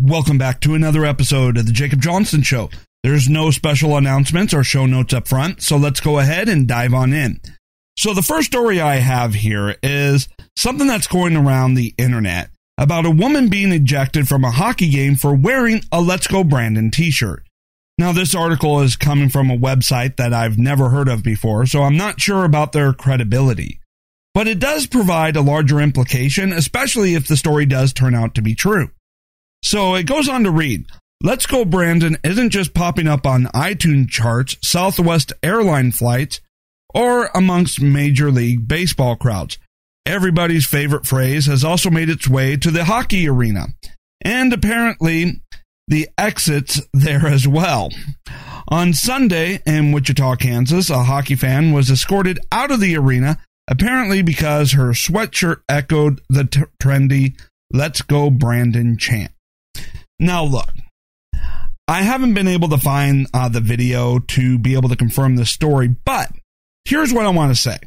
Welcome back to another episode of the Jacob Johnston Show. There's no special announcements or show notes up front, so let's go ahead and dive on in. So, the first story I have here is something that's going around the internet about a woman being ejected from a hockey game for wearing a Let's Go Brandon t shirt. Now, this article is coming from a website that I've never heard of before, so I'm not sure about their credibility. But it does provide a larger implication, especially if the story does turn out to be true. So it goes on to read Let's Go Brandon isn't just popping up on iTunes charts, Southwest airline flights, or amongst Major League Baseball crowds. Everybody's favorite phrase has also made its way to the hockey arena, and apparently the exits there as well. On Sunday in Wichita, Kansas, a hockey fan was escorted out of the arena, apparently because her sweatshirt echoed the t- trendy Let's Go Brandon chant. Now, look, I haven't been able to find uh, the video to be able to confirm this story, but here's what I want to say.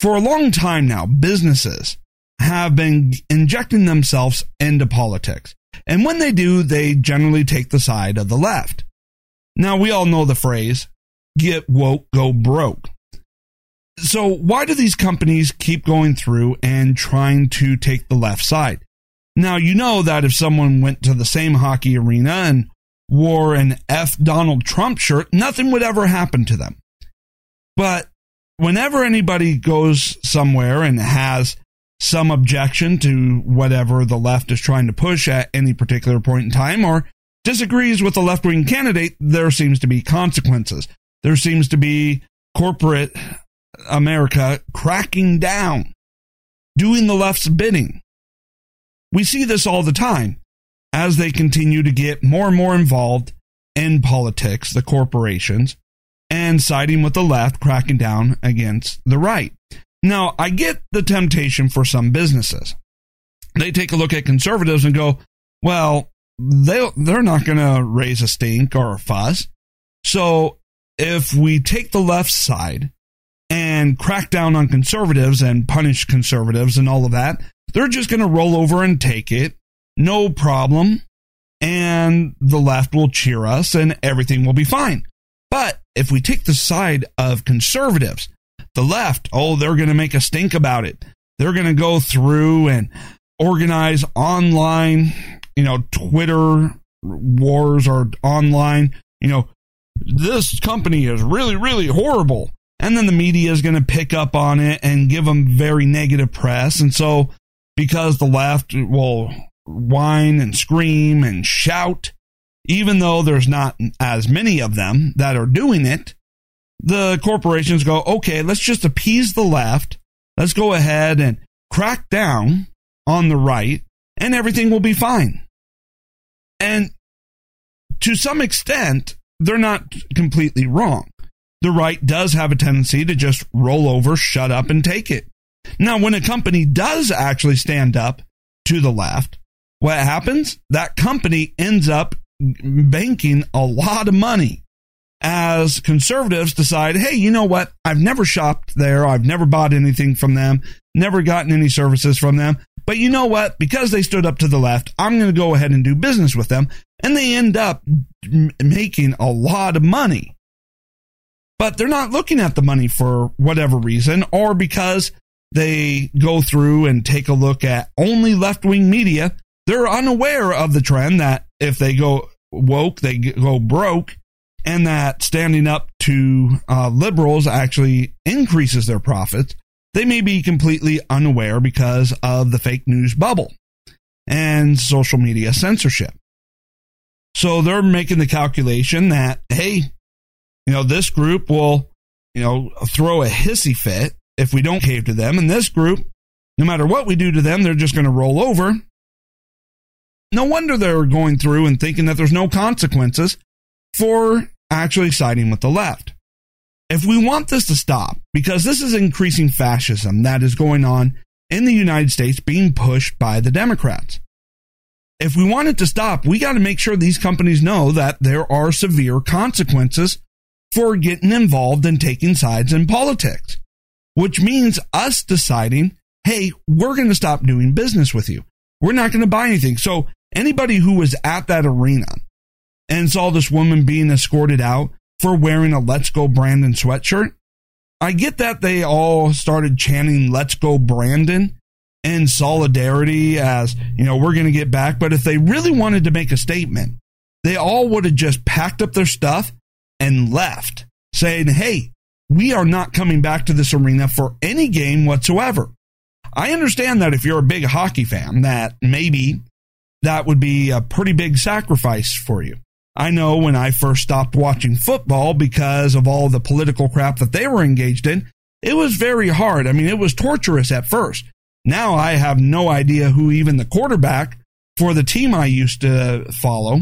For a long time now, businesses have been injecting themselves into politics. And when they do, they generally take the side of the left. Now, we all know the phrase get woke, go broke. So, why do these companies keep going through and trying to take the left side? Now, you know that if someone went to the same hockey arena and wore an F Donald Trump shirt, nothing would ever happen to them. But whenever anybody goes somewhere and has some objection to whatever the left is trying to push at any particular point in time or disagrees with the left wing candidate, there seems to be consequences. There seems to be corporate America cracking down, doing the left's bidding. We see this all the time as they continue to get more and more involved in politics, the corporations, and siding with the left, cracking down against the right. Now, I get the temptation for some businesses. They take a look at conservatives and go, well, they, they're not going to raise a stink or a fuss. So if we take the left side and crack down on conservatives and punish conservatives and all of that, they're just going to roll over and take it. No problem. And the left will cheer us and everything will be fine. But if we take the side of conservatives, the left, oh, they're going to make a stink about it. They're going to go through and organize online, you know, Twitter wars or online, you know, this company is really, really horrible. And then the media is going to pick up on it and give them very negative press. And so because the left will whine and scream and shout, even though there's not as many of them that are doing it, the corporations go, okay, let's just appease the left. Let's go ahead and crack down on the right and everything will be fine. And to some extent, they're not completely wrong. The right does have a tendency to just roll over, shut up, and take it. Now, when a company does actually stand up to the left, what happens? That company ends up banking a lot of money as conservatives decide, hey, you know what? I've never shopped there. I've never bought anything from them, never gotten any services from them. But you know what? Because they stood up to the left, I'm going to go ahead and do business with them. And they end up making a lot of money. But they're not looking at the money for whatever reason or because they go through and take a look at only left wing media, they're unaware of the trend that if they go woke, they go broke, and that standing up to uh, liberals actually increases their profits. They may be completely unaware because of the fake news bubble and social media censorship. So they're making the calculation that, hey, you know, this group will, you know, throw a hissy fit if we don't cave to them. And this group, no matter what we do to them, they're just going to roll over. No wonder they're going through and thinking that there's no consequences for actually siding with the left. If we want this to stop, because this is increasing fascism that is going on in the United States being pushed by the Democrats. If we want it to stop, we got to make sure these companies know that there are severe consequences for getting involved and taking sides in politics which means us deciding, hey, we're going to stop doing business with you. We're not going to buy anything. So Anybody who was at that arena and saw this woman being escorted out for wearing a Let's Go Brandon sweatshirt, I get that they all started chanting Let's Go Brandon in solidarity as, you know, we're going to get back. But if they really wanted to make a statement, they all would have just packed up their stuff and left saying, hey, we are not coming back to this arena for any game whatsoever. I understand that if you're a big hockey fan, that maybe that would be a pretty big sacrifice for you. I know when I first stopped watching football because of all the political crap that they were engaged in, it was very hard. I mean, it was torturous at first. Now I have no idea who even the quarterback for the team I used to follow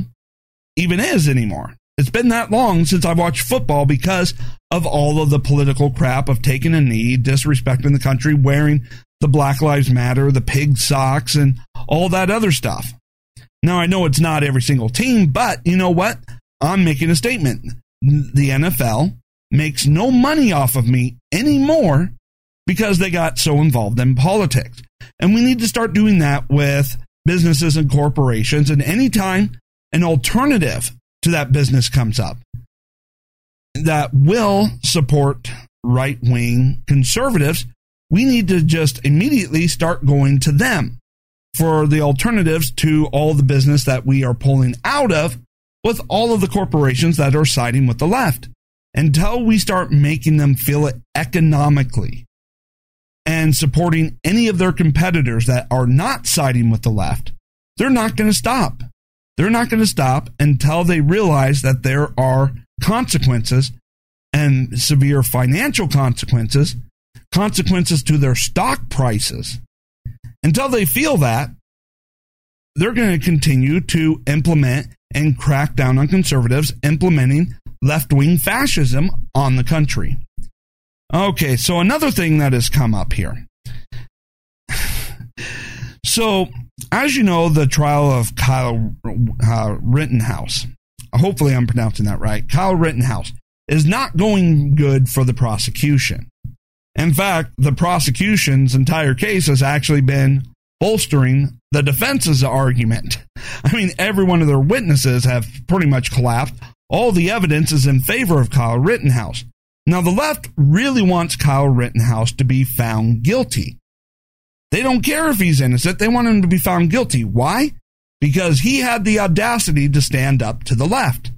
even is anymore. It's been that long since I've watched football because of all of the political crap of taking a knee, disrespecting the country, wearing the Black Lives Matter, the pig socks, and all that other stuff. Now, I know it's not every single team, but you know what? I'm making a statement. The NFL makes no money off of me anymore because they got so involved in politics. And we need to start doing that with businesses and corporations. And anytime an alternative to that business comes up that will support right wing conservatives, we need to just immediately start going to them for the alternatives to all the business that we are pulling out of with all of the corporations that are siding with the left until we start making them feel it economically and supporting any of their competitors that are not siding with the left, they're not going to stop. They're not going to stop until they realize that there are consequences and severe financial consequences, consequences to their stock prices. Until they feel that, they're going to continue to implement and crack down on conservatives implementing left wing fascism on the country. Okay, so another thing that has come up here. So, as you know, the trial of Kyle uh, Rittenhouse, hopefully I'm pronouncing that right, Kyle Rittenhouse, is not going good for the prosecution. In fact, the prosecution's entire case has actually been bolstering the defense's argument. I mean, every one of their witnesses have pretty much collapsed. All the evidence is in favor of Kyle Rittenhouse. Now, the left really wants Kyle Rittenhouse to be found guilty. They don't care if he's innocent, they want him to be found guilty. Why? Because he had the audacity to stand up to the left.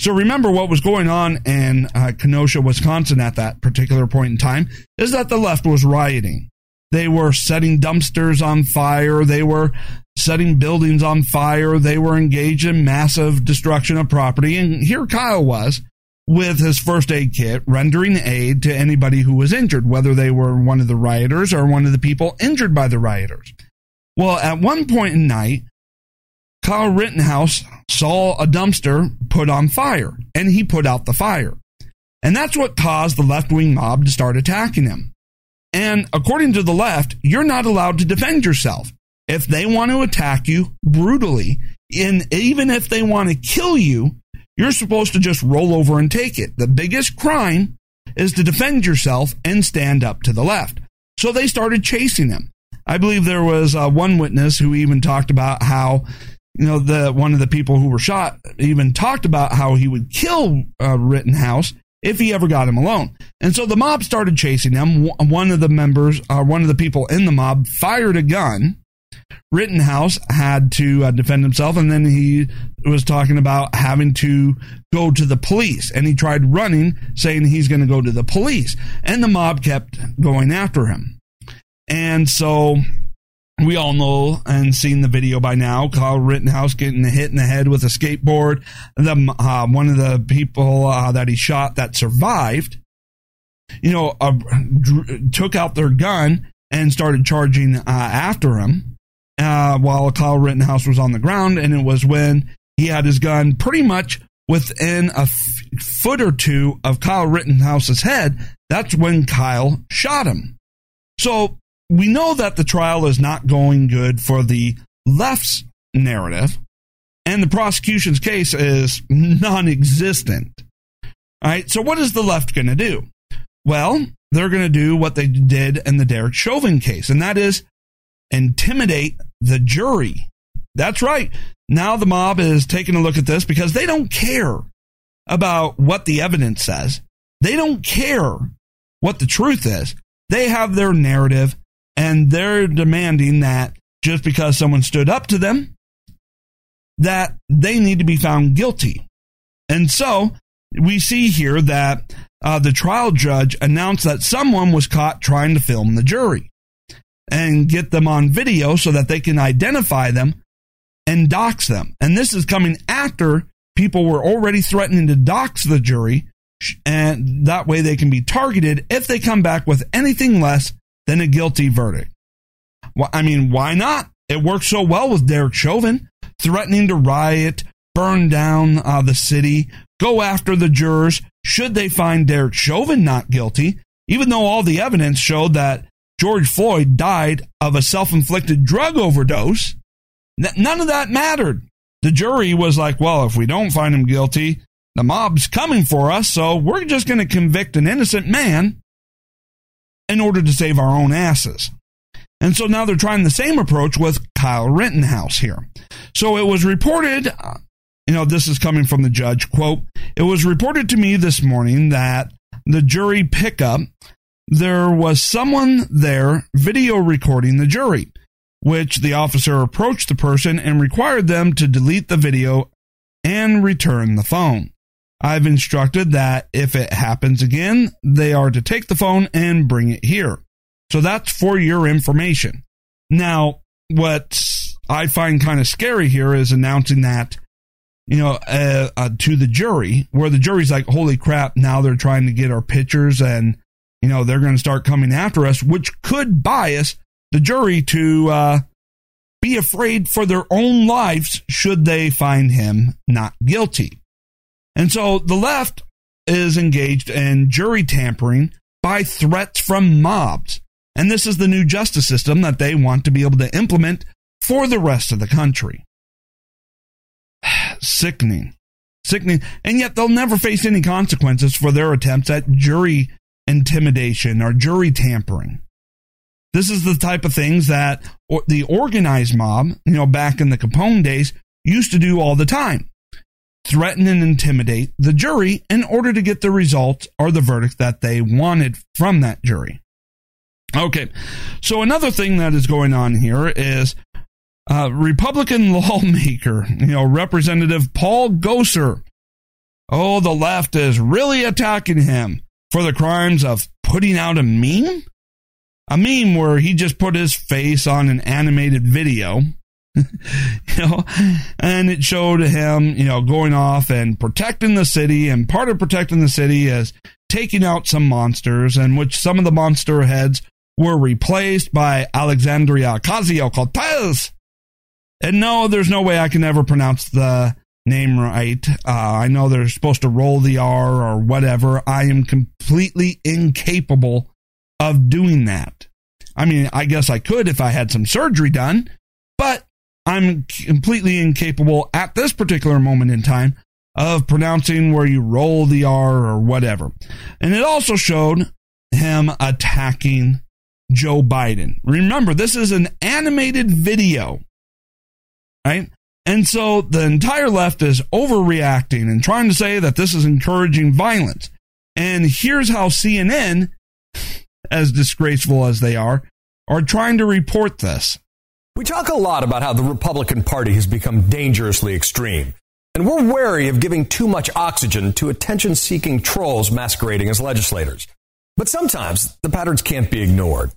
So remember what was going on in uh, Kenosha, Wisconsin at that particular point in time is that the left was rioting. They were setting dumpsters on fire. They were setting buildings on fire. They were engaged in massive destruction of property. And here Kyle was with his first aid kit, rendering aid to anybody who was injured, whether they were one of the rioters or one of the people injured by the rioters. Well, at one point in night, Kyle Rittenhouse saw a dumpster put on fire, and he put out the fire. And that's what caused the left wing mob to start attacking him. And according to the left, you're not allowed to defend yourself. If they want to attack you brutally, and even if they want to kill you, you're supposed to just roll over and take it. The biggest crime is to defend yourself and stand up to the left. So they started chasing him. I believe there was uh, one witness who even talked about how, you know, the one of the people who were shot even talked about how he would kill uh, Rittenhouse if he ever got him alone. And so the mob started chasing him. One of the members, uh, one of the people in the mob, fired a gun Rittenhouse had to uh, defend himself, and then he was talking about having to go to the police, and he tried running, saying he's going to go to the police, and the mob kept going after him, and so. We all know and seen the video by now. Kyle Rittenhouse getting hit in the head with a skateboard. The uh, one of the people uh, that he shot that survived, you know, uh, took out their gun and started charging uh, after him uh, while Kyle Rittenhouse was on the ground, and it was when he had his gun pretty much within a f- foot or two of Kyle Rittenhouse's head. That's when Kyle shot him. So we know that the trial is not going good for the left's narrative, and the prosecution's case is non existent. All right, so what is the left going to do? Well, they're going to do what they did in the Derek Chauvin case, and that is intimidate the jury That's right. Now the mob is taking a look at this because they don't care about what the evidence says. They don't care what the truth is. They have their narrative and they're demanding that just because someone stood up to them, that they need to be found guilty. And so we see here that uh, the trial judge announced that someone was caught trying to film the jury and get them on video so that they can identify them and dox them. And this is coming after people were already threatening to dox the jury, and that way they can be targeted if they come back with anything less than a guilty verdict. Well, I mean, why not? It worked so well with Derek Chauvin, threatening to riot, burn down uh, the city, go after the jurors should they find Derek Chauvin not guilty, even though all the evidence showed that George Floyd died of a self inflicted drug overdose. None of that mattered. The jury was like, well, if we don't find him guilty, the mob's coming for us, so we're just going to convict an innocent man in order to save our own asses. And so now they're trying the same approach with Kyle Rittenhouse here. So it was reported, uh, you know, this is coming from the judge, quote, it was reported to me this morning that the jury pickup, there was someone there video recording the jury which the officer approached the person and required them to delete the video and return the phone. I've instructed that if it happens again, they are to take the phone and bring it here. So that's for your information. Now, what I find kind of scary here is announcing that, you know, uh, uh, to the jury, where the jury's like, holy crap, now they're trying to get our pictures and, you know, they're going to start coming after us, which could bias the jury to uh, be afraid for their own lives should they find him not guilty. And so the left is engaged in jury tampering by threats from mobs. And this is the new justice system that they want to be able to implement for the rest of the country. Sickening. Sickening. And yet they'll never face any consequences for their attempts at jury intimidation or jury tampering. This is the type of things that the organized mob, you know, back in the Capone days, used to do all the time threaten and intimidate the jury in order to get the result or the verdict that they wanted from that jury. Okay, so another thing that is going on here is uh, Republican lawmaker, you know, Representative Paul Gosar. Oh, the left is really attacking him for the crimes of putting out a meme a meme where he just put his face on an animated video, you know, and it showed him, you know, going off and protecting the city. And part of protecting the city is taking out some monsters, and which some of the monster heads were replaced by Alexandria Ocasio Cortez. And no, there's no way I can ever pronounce the name right. Uh, I know they're supposed to roll the R or whatever. I am completely incapable of doing that. I mean, I guess I could if I had some surgery done, but I'm completely incapable at this particular moment in time of pronouncing where you roll the R or whatever. And it also showed him attacking Joe Biden. Remember, this is an animated video, right? And so the entire left is overreacting and trying to say that this is encouraging violence. And here's how CNN as disgraceful as they are, are trying to report this. We talk a lot about how the Republican Party has become dangerously extreme. And we're wary of giving too much oxygen to attention seeking trolls masquerading as legislators. But sometimes the patterns can't be ignored.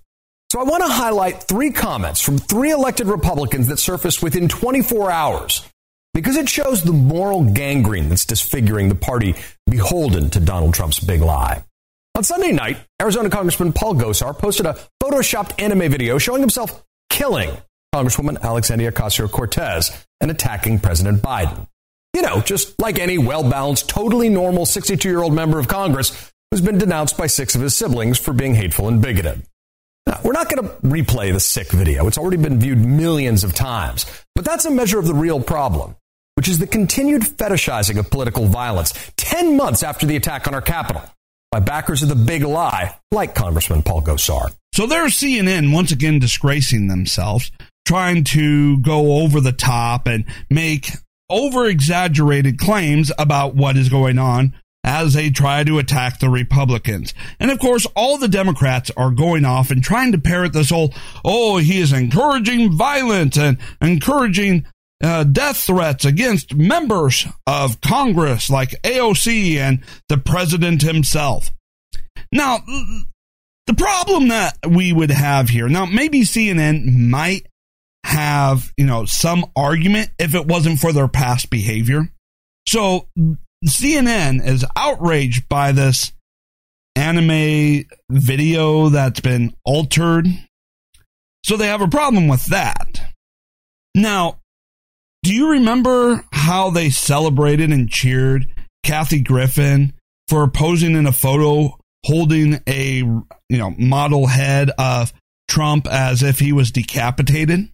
So I want to highlight three comments from three elected Republicans that surfaced within 24 hours because it shows the moral gangrene that's disfiguring the party beholden to Donald Trump's big lie. On Sunday night, Arizona Congressman Paul Gosar posted a photoshopped anime video showing himself killing Congresswoman Alexandria Ocasio Cortez and attacking President Biden. You know, just like any well balanced, totally normal 62 year old member of Congress who's been denounced by six of his siblings for being hateful and bigoted. We're not going to replay the sick video. It's already been viewed millions of times. But that's a measure of the real problem, which is the continued fetishizing of political violence 10 months after the attack on our Capitol by backers of the big lie, like Congressman Paul Gosar. So there's CNN once again disgracing themselves, trying to go over the top and make over exaggerated claims about what is going on as they try to attack the Republicans. And of course, all the Democrats are going off and trying to parrot this whole, oh, he is encouraging violence and encouraging uh, death threats against members of Congress like AOC and the president himself. Now, the problem that we would have here, now maybe CNN might have, you know, some argument if it wasn't for their past behavior. So CNN is outraged by this anime video that's been altered. So they have a problem with that. Now, do you remember how they celebrated and cheered Kathy Griffin for posing in a photo holding a you know model head of Trump as if he was decapitated?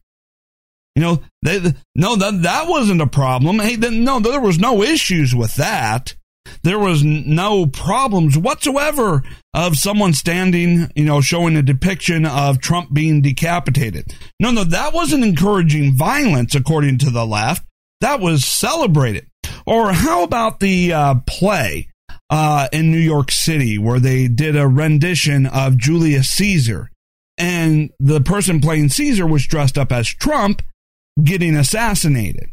You know, they, no, that, that wasn't a problem. Hey, then, no, there was no issues with that. There was no problems whatsoever of someone standing, you know, showing a depiction of Trump being decapitated. No, no, that wasn't encouraging violence, according to the left. That was celebrated. Or how about the uh, play uh, in New York City where they did a rendition of Julius Caesar? And the person playing Caesar was dressed up as Trump getting assassinated.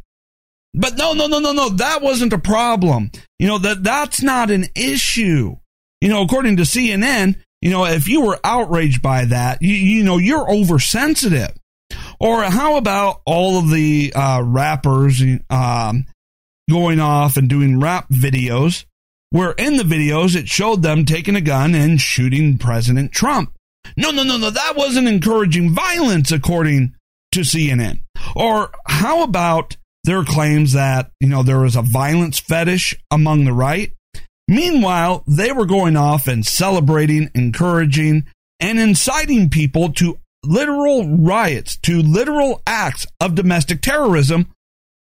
But no, no, no, no, no. That wasn't a problem. You know, that that's not an issue. You know, according to CNN, you know, if you were outraged by that, you, you know, you're oversensitive. Or how about all of the uh, rappers um, going off and doing rap videos where in the videos it showed them taking a gun and shooting President Trump? No, no, no, no. That wasn't encouraging violence, according to CNN. Or how about their claims that, you know, there was a violence fetish among the right? Meanwhile, they were going off and celebrating, encouraging, and inciting people to literal riots, to literal acts of domestic terrorism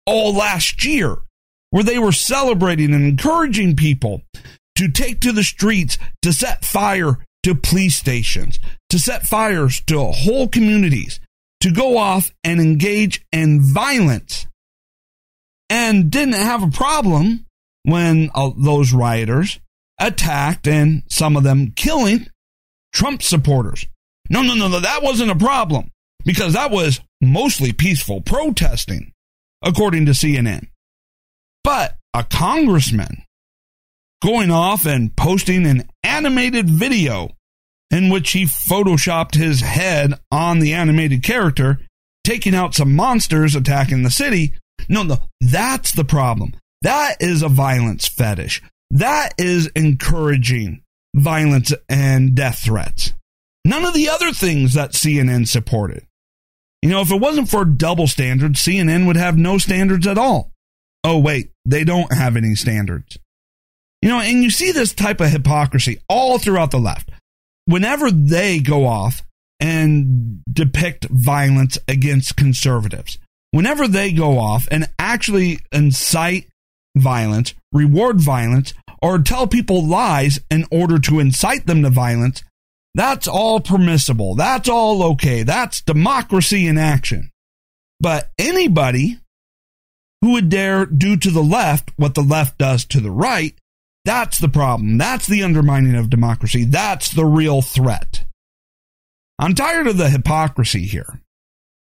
all last year, where they were celebrating and encouraging people to take to the streets to set fire to police stations, to set fires to whole communities, to go off and engage in violence and didn't have a problem when uh, those rioters attacked and some of them killing Trump supporters. No, no, no, no, that wasn't a problem because that was mostly peaceful protesting, according to CNN. But a congressman going off and posting an animated video in which he photoshopped his head on the animated character, taking out some monsters attacking the city. No, no, that's the problem. That is a violence fetish. That is encouraging violence and death threats. None of the other things that CNN supported. You know, if it wasn't for double standards, CNN would have no standards at all. Oh, wait, they don't have any standards. You know, and you see this type of hypocrisy all throughout the left whenever they go off and depict violence against conservatives, whenever they go off and actually incite violence, reward violence, or tell people lies in order to incite them to violence, that's all permissible. That's all okay. That's democracy in action. But anybody who would dare do to the left what the left does to the right that's the problem. That's the undermining of democracy. That's the real threat. I'm tired of the hypocrisy here.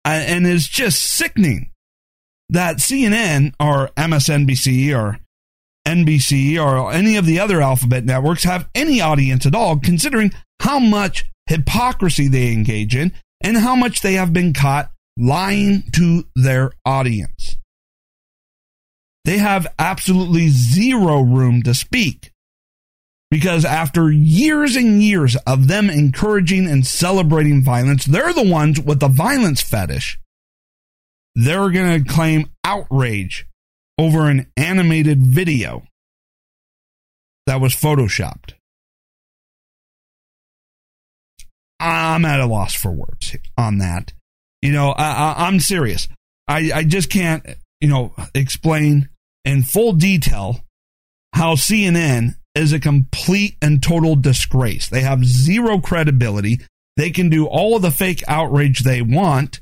And it's just sickening that CNN or MSNBC or NBC or any of the other alphabet networks have any audience at all, considering how much hypocrisy they engage in and how much they have been caught lying to their audience they have absolutely zero room to speak. Because after years and years of them encouraging and celebrating violence, they're the ones with the violence fetish. They're going to claim outrage over an animated video that was photoshopped. I'm at a loss for words on that. You know, I, am serious. I, I just can't, you know, explain in full detail how CNN is a complete and total disgrace. They have zero credibility. They can do all of the fake outrage they want,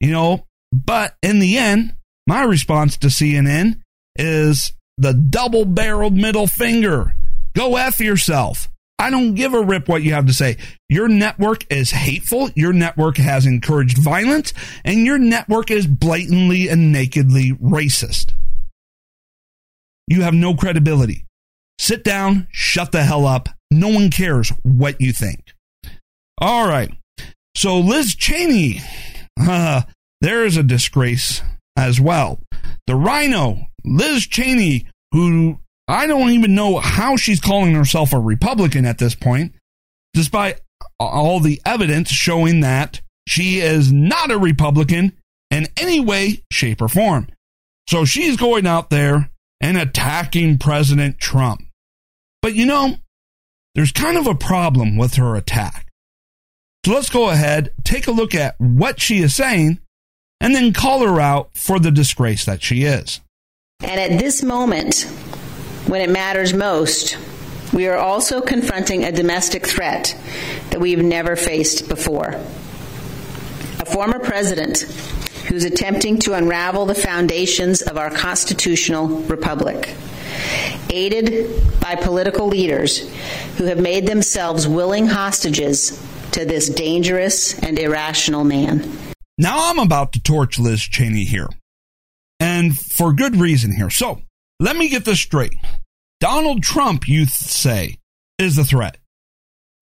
you know, but in the end, my response to CNN is the double barreled middle finger. Go F yourself. I don't give a rip what you have to say. Your network is hateful. Your network has encouraged violence and your network is blatantly and nakedly racist. You have no credibility. Sit down, shut the hell up. No one cares what you think. All right. So Liz Cheney, uh, there is a disgrace as well. The rhino, Liz Cheney, who I don't even know how she's calling herself a Republican at this point, despite all the evidence showing that she is not a Republican in any way, shape, or form. So she's going out there and attacking President Trump. But you know, there's kind of a problem with her attack. So let's go ahead, take a look at what she is saying, and then call her out for the disgrace that she is. And at this moment, when it matters most, we are also confronting a domestic threat that we've never faced before. A former president who's attempting to unravel the foundations of our constitutional republic, aided by political leaders who have made themselves willing hostages to this dangerous and irrational man. Now I'm about to torch Liz Cheney here. And for good reason here. So let me get this straight. Donald Trump, you th- say, is the threat.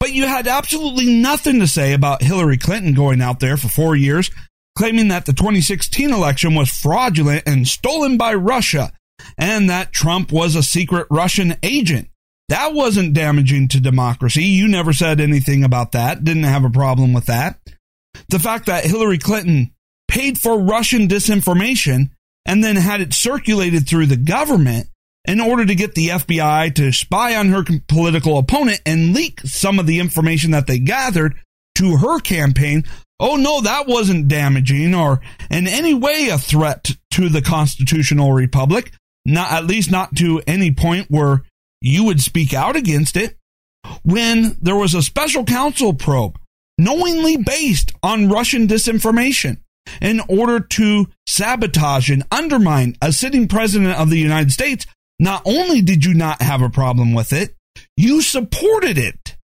But you had absolutely nothing to say about Hillary Clinton going out there for four years, claiming that the 2016 election was fraudulent and stolen by Russia, and that Trump was a secret Russian agent. That wasn't damaging to democracy. You never said anything about that, didn't have a problem with that. The fact that Hillary Clinton paid for Russian disinformation and then had it circulated through the government in order to get the FBI to spy on her political opponent and leak some of the information that they gathered to her campaign. Oh no, that wasn't damaging or in any way a threat to the constitutional republic. Not at least not to any point where you would speak out against it. When there was a special counsel probe knowingly based on Russian disinformation in order to sabotage and undermine a sitting president of the United States, not only did you not have a problem with it, you supported it.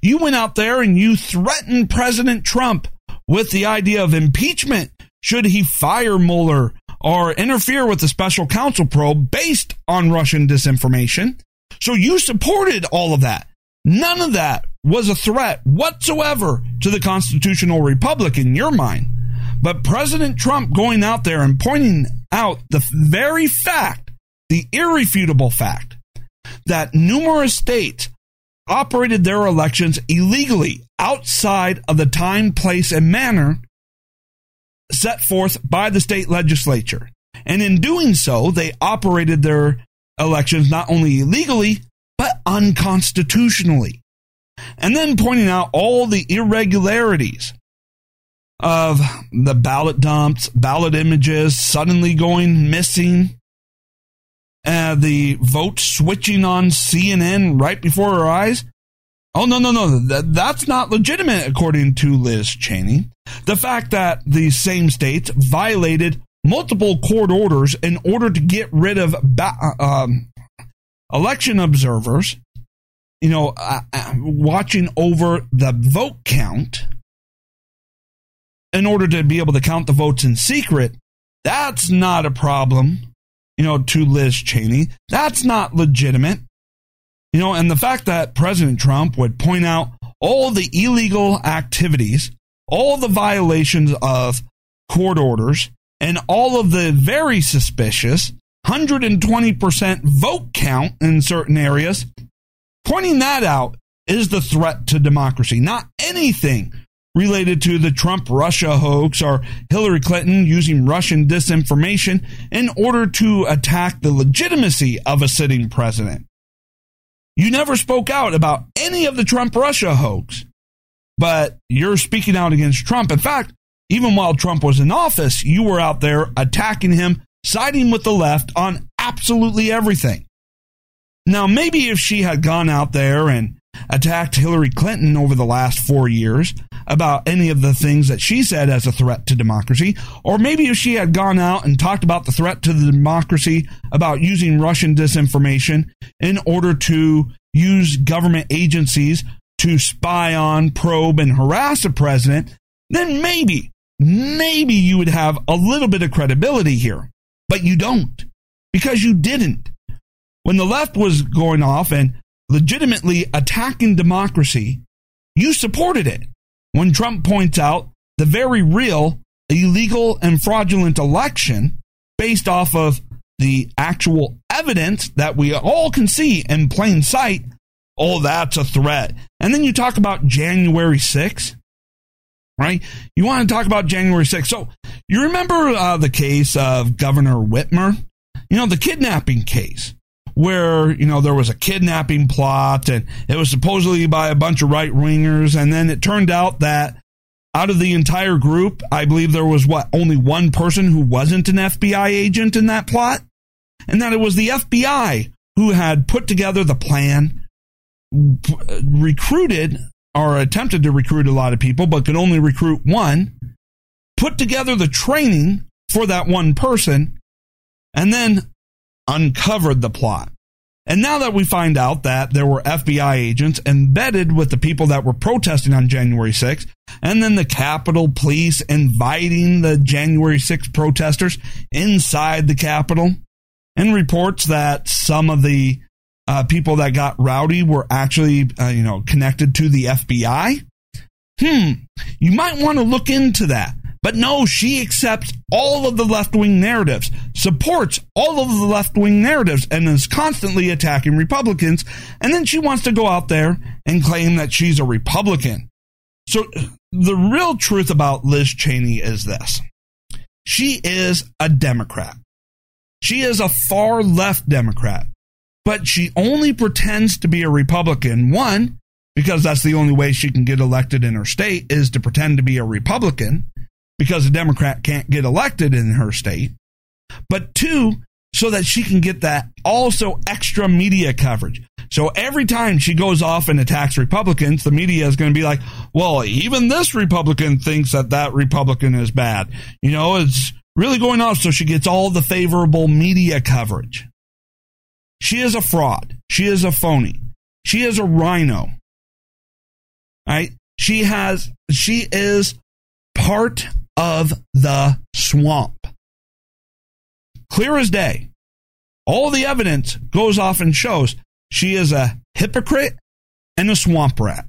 You went out there and you threatened President Trump with the idea of impeachment should he fire Mueller or interfere with the special counsel probe based on Russian disinformation. So you supported all of that. None of that was a threat whatsoever to the constitutional republic in your mind. But President Trump going out there and pointing out the very fact, the irrefutable fact, that numerous states operated their elections illegally outside of the time, place, and manner set forth by the state legislature. And in doing so, they operated their elections not only illegally, but unconstitutionally. And then pointing out all the irregularities of the ballot dumps, ballot images suddenly going missing, uh, the vote switching on CNN right before our eyes. Oh, no, no, no. That, that's not legitimate, according to Liz Cheney. The fact that the same states violated multiple court orders in order to get rid of ba- um, election observers, you know, uh, uh, watching over the vote count in order to be able to count the votes in secret, that's not a problem, you know, to Liz Cheney. That's not legitimate. You know, and the fact that President Trump would point out all the illegal activities, all the violations of court orders, and all of the very suspicious 120% vote count in certain areas, pointing that out is the threat to democracy, not anything related to the Trump Russia hoax or Hillary Clinton using Russian disinformation in order to attack the legitimacy of a sitting president. You never spoke out about any of the Trump Russia hoax, but you're speaking out against Trump. In fact, even while Trump was in office, you were out there attacking him, siding with the left on absolutely everything. Now, maybe if she had gone out there and attacked Hillary Clinton over the last four years about any of the things that she said as a threat to democracy, or maybe if she had gone out and talked about the threat to the democracy about using Russian disinformation in order to use government agencies to spy on, probe, and harass a president, then maybe, maybe you would have a little bit of credibility here. But you don't, because you didn't. When the left was going off and legitimately attacking democracy, you supported it. When Trump points out the very real, illegal, and fraudulent election based off of the actual evidence that we all can see in plain sight, oh, that's a threat. And then you talk about January 6th, right? You want to talk about January 6th. So you remember uh, the case of Governor Whitmer? You know, the kidnapping case where, you know, there was a kidnapping plot and it was supposedly by a bunch of right wingers. And then it turned out that out of the entire group, I believe there was what, only one person who wasn't an FBI agent in that plot? And that it was the FBI who had put together the plan, recruited or attempted to recruit a lot of people, but could only recruit one, put together the training for that one person, and then uncovered the plot. And now that we find out that there were FBI agents embedded with the people that were protesting on January 6th, and then the Capitol Police inviting the January 6th protesters inside the Capitol, and reports that some of the uh, people that got rowdy were actually, uh, you know, connected to the FBI. Hmm, you might want to look into that. But no, she accepts all of the left wing narratives, supports all of the left wing narratives, and is constantly attacking Republicans. And then she wants to go out there and claim that she's a Republican. So the real truth about Liz Cheney is this she is a Democrat. She is a far left Democrat, but she only pretends to be a Republican. One, because that's the only way she can get elected in her state is to pretend to be a Republican because a Democrat can't get elected in her state, but two, so that she can get that also extra media coverage. So every time she goes off and attacks Republicans, the media is going to be like, well, even this Republican thinks that that Republican is bad. You know, it's really going off. So she gets all the favorable media coverage. She is a fraud. She is a phony. She is a rhino. Right? She has, she is part of the swamp. Clear as day. All the evidence goes off and shows she is a hypocrite and a swamp rat.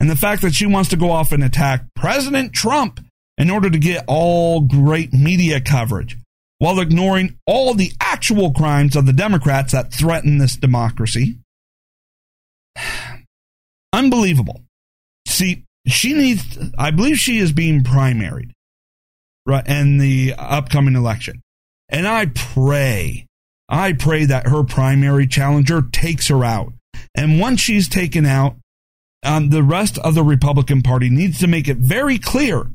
And the fact that she wants to go off and attack President Trump in order to get all great media coverage while ignoring all the actual crimes of the Democrats that threaten this democracy. Unbelievable. See, she needs, I believe she is being primaried right, in the upcoming election. And I pray, I pray that her primary challenger takes her out. And once she's taken out, um, the rest of the Republican Party needs to make it very clear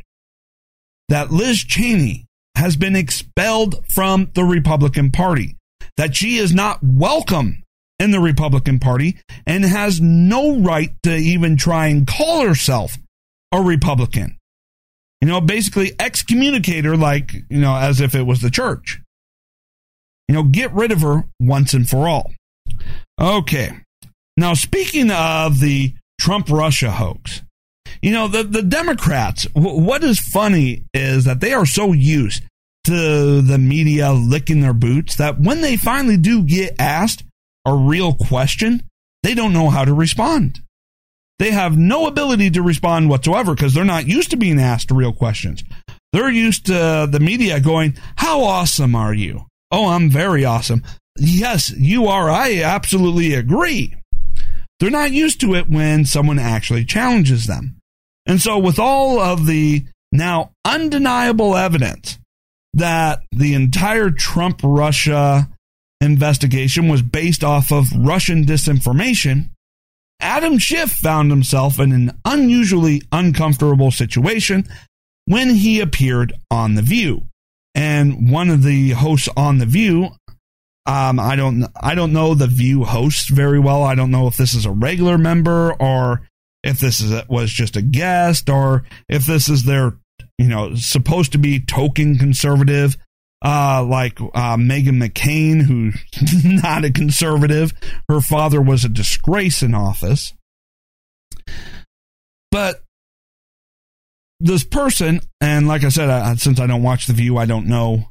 that Liz Cheney has been expelled from the Republican Party, that she is not welcome in the Republican Party and has no right to even try and call herself a Republican. You know, basically excommunicate her like, you know, as if it was the church. You know, get rid of her once and for all. Okay. Now, speaking of the Trump Russia hoax, you know, the, the Democrats, w- what is funny is that they are so used to the media licking their boots that when they finally do get asked a real question, they don't know how to respond. They have no ability to respond whatsoever because they're not used to being asked real questions. They're used to the media going, How awesome are you? Oh, I'm very awesome. Yes, you are. I absolutely agree. They're not used to it when someone actually challenges them. And so, with all of the now undeniable evidence that the entire Trump Russia investigation was based off of Russian disinformation, Adam Schiff found himself in an unusually uncomfortable situation when he appeared on The View. And one of the hosts on The View Um, I don't I don't know the View host very well. I don't know if this is a regular member or if this is was just a guest or if this is their you know supposed to be token conservative uh, like uh, Meghan McCain, who's not a conservative. Her father was a disgrace in office. But this person, and like I said, I, since I don't watch The View, I don't know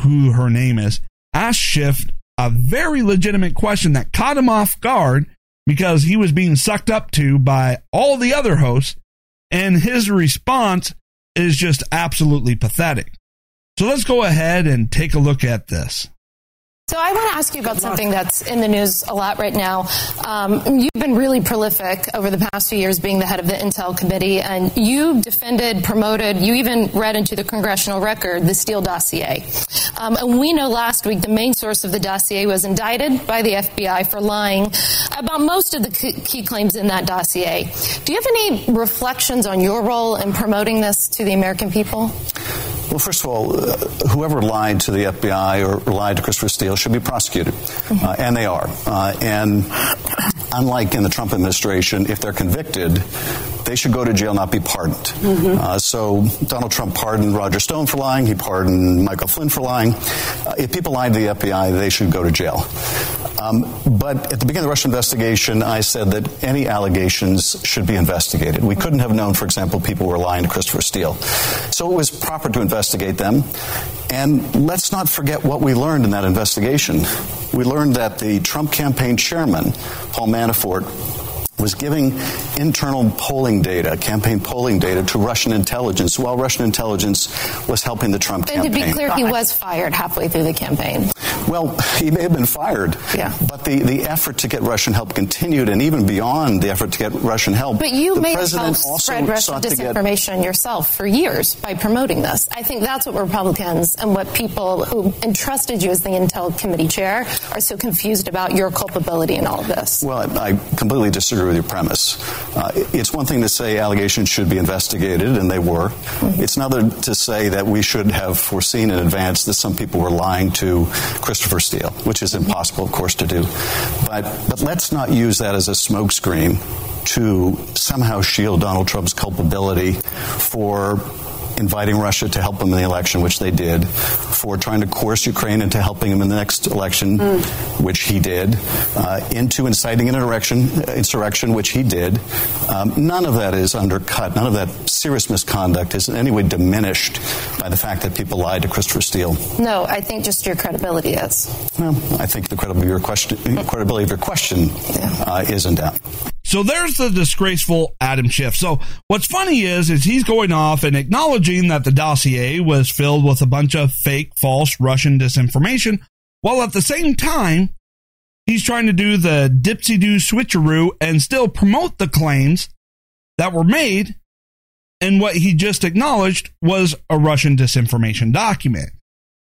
who her name is, asked Schiff a very legitimate question that caught him off guard because he was being sucked up to by all the other hosts, and his response is just absolutely pathetic. So let's go ahead and take a look at this. So I want to ask you about something that's in the news a lot right now. Um, you've been really prolific over the past few years being the head of the Intel Committee, and you defended, promoted, you even read into the congressional record the Steele dossier. Um, and we know last week the main source of the dossier was indicted by the FBI for lying about most of the key claims in that dossier. Do you have any reflections on your role in promoting this to the American people? Well, first of all, uh, whoever lied to the FBI or lied to Christopher Steele should be prosecuted, mm-hmm. uh, and they are. Uh, and unlike in the Trump administration, if they're convicted, they should go to jail, not be pardoned. Mm-hmm. Uh, so Donald Trump pardoned Roger Stone for lying. He pardoned Michael Flynn for lying. Uh, if people lied to the FBI, they should go to jail. Um, but at the beginning of the Russian investigation, I said that any allegations should be investigated. We couldn't have known, for example, people were lying to Christopher Steele. So it was proper to investigate them. And let's not forget what we learned in that investigation. We learned that the Trump campaign chairman, Paul Manafort, was giving internal polling data, campaign polling data, to Russian intelligence while Russian intelligence was helping the Trump and campaign. And to be clear, he was fired halfway through the campaign. Well, he may have been fired, yeah. but the, the effort to get Russian help continued, and even beyond the effort to get Russian help. But you the may president have also spread Russian disinformation get... yourself for years by promoting this. I think that's what Republicans and what people who entrusted you as the Intel Committee chair are so confused about your culpability in all of this. Well, I, I completely disagree with your premise. Uh, it's one thing to say allegations should be investigated, and they were. Mm-hmm. It's another to say that we should have foreseen in advance that some people were lying to Christopher Steele, which is impossible, of course, to do. But, but let's not use that as a smokescreen to somehow shield Donald Trump's culpability for inviting Russia to help him in the election, which they did, for trying to coerce Ukraine into helping him in the next election, mm. which he did, uh, into inciting an insurrection, insurrection, which he did. Um, none of that is undercut. None of that serious misconduct is in any way diminished by the fact that people lied to Christopher Steele. No, I think just your credibility is. Well, I think the credibility of your question, credibility of your question yeah. uh, is in doubt. So there's the disgraceful Adam Schiff. So what's funny is, is he's going off and acknowledging that the dossier was filled with a bunch of fake, false Russian disinformation, while at the same time, he's trying to do the dipsy do switcheroo and still promote the claims that were made. And what he just acknowledged was a Russian disinformation document.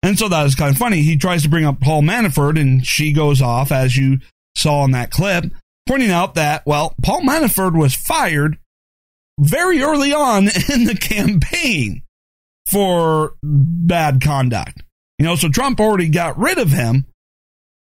And so that is kind of funny. He tries to bring up Paul Manafort and she goes off, as you saw in that clip, pointing out that, well, Paul Manafort was fired very early on in the campaign for bad conduct. You know, so Trump already got rid of him,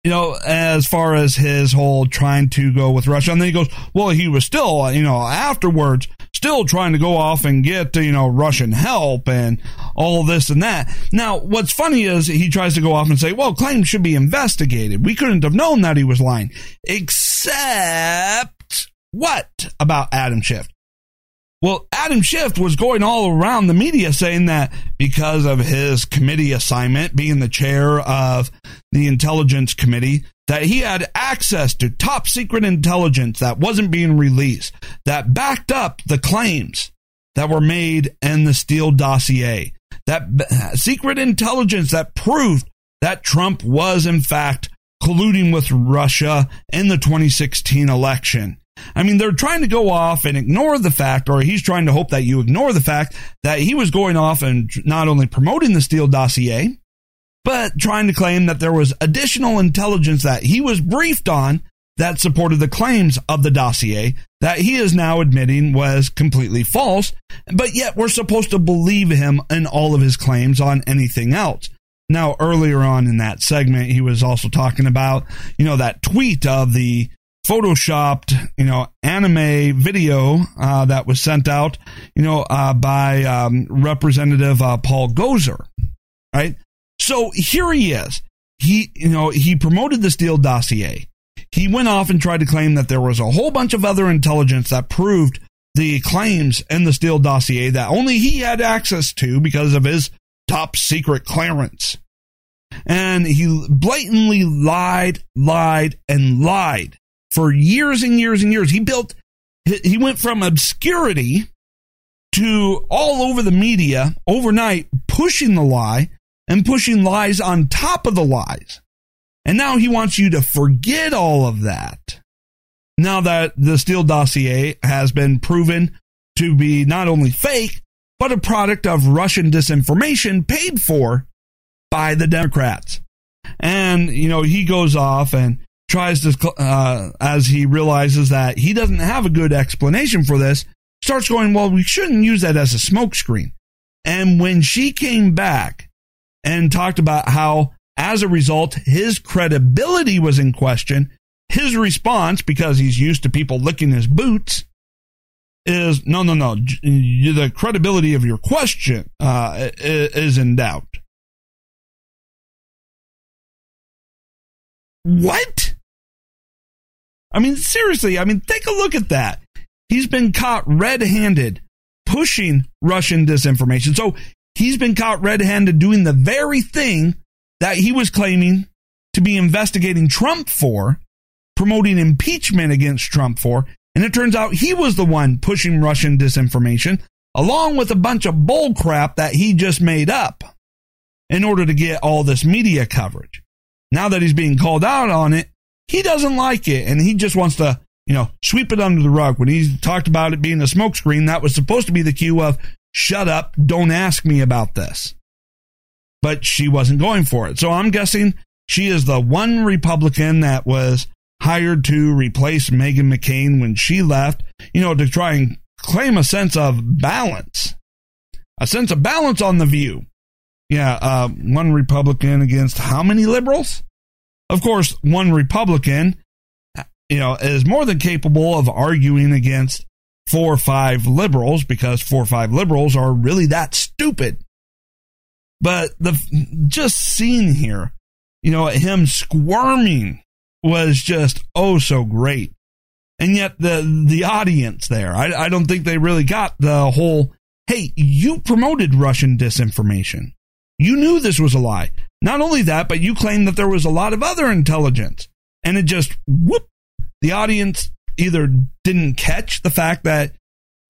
you know, as far as his whole trying to go with Russia. And then he goes, well, he was still, you know, afterwards, still trying to go off and get, you know, Russian help and all this and that. Now, what's funny is he tries to go off and say, well, claims should be investigated. We couldn't have known that he was lying. Except what about Adam Schiff? Well, Adam Schiff was going all around the media saying that because of his committee assignment, being the chair of the intelligence committee, that he had access to top secret intelligence that wasn't being released, that backed up the claims that were made in the Steele dossier, that secret intelligence that proved that Trump was in fact colluding with Russia in the 2016 election. I mean, they're trying to go off and ignore the fact, or he's trying to hope that you ignore the fact that he was going off and not only promoting the Steele dossier, but trying to claim that there was additional intelligence that he was briefed on that supported the claims of the dossier that he is now admitting was completely false, but yet we're supposed to believe him in all of his claims on anything else. Now, earlier on in that segment, he was also talking about, you know, that tweet of the photoshopped, you know, anime video uh, that was sent out, you know, uh, by um, Representative uh, Paul Gosar, right? So here he is. He, you know, he promoted the Steele dossier. He went off and tried to claim that there was a whole bunch of other intelligence that proved the claims in the Steele dossier that only he had access to because of his top secret clearance. And he blatantly lied, lied, and lied for years and years and years. He built, he went from obscurity to all over the media overnight, pushing the lie and pushing lies on top of the lies. And now he wants you to forget all of that. Now that the Steele dossier has been proven to be not only fake, but a product of Russian disinformation paid for by the Democrats. And, you know, he goes off and tries to, uh, as he realizes that he doesn't have a good explanation for this, starts going, well, we shouldn't use that as a smokescreen. And when she came back and talked about how, as a result, his credibility was in question, his response, because he's used to people licking his boots, is no, no, no. The credibility of your question uh, is in doubt. What? I mean, seriously, I mean, take a look at that. He's been caught red handed pushing Russian disinformation. So he's been caught red handed doing the very thing that he was claiming to be investigating Trump for, promoting impeachment against Trump for. And it turns out he was the one pushing Russian disinformation, along with a bunch of bull crap that he just made up in order to get all this media coverage. Now that he's being called out on it, he doesn't like it and he just wants to, you know, sweep it under the rug. When he talked about it being a smokescreen, that was supposed to be the cue of shut up, don't ask me about this. But she wasn't going for it. So I'm guessing she is the one Republican that was hired to replace Meghan McCain when she left, you know, to try and claim a sense of balance, a sense of balance on the view. Yeah, uh, one Republican against how many liberals? Of course, one Republican, you know, is more than capable of arguing against four or five liberals because four or five liberals are really that stupid. But the just seeing here, you know, him squirming was just oh so great. And yet the the audience there, I, I don't think they really got the whole hey, you promoted Russian disinformation. You knew this was a lie. Not only that, but you claim that there was a lot of other intelligence. And it just whoop the audience either didn't catch the fact that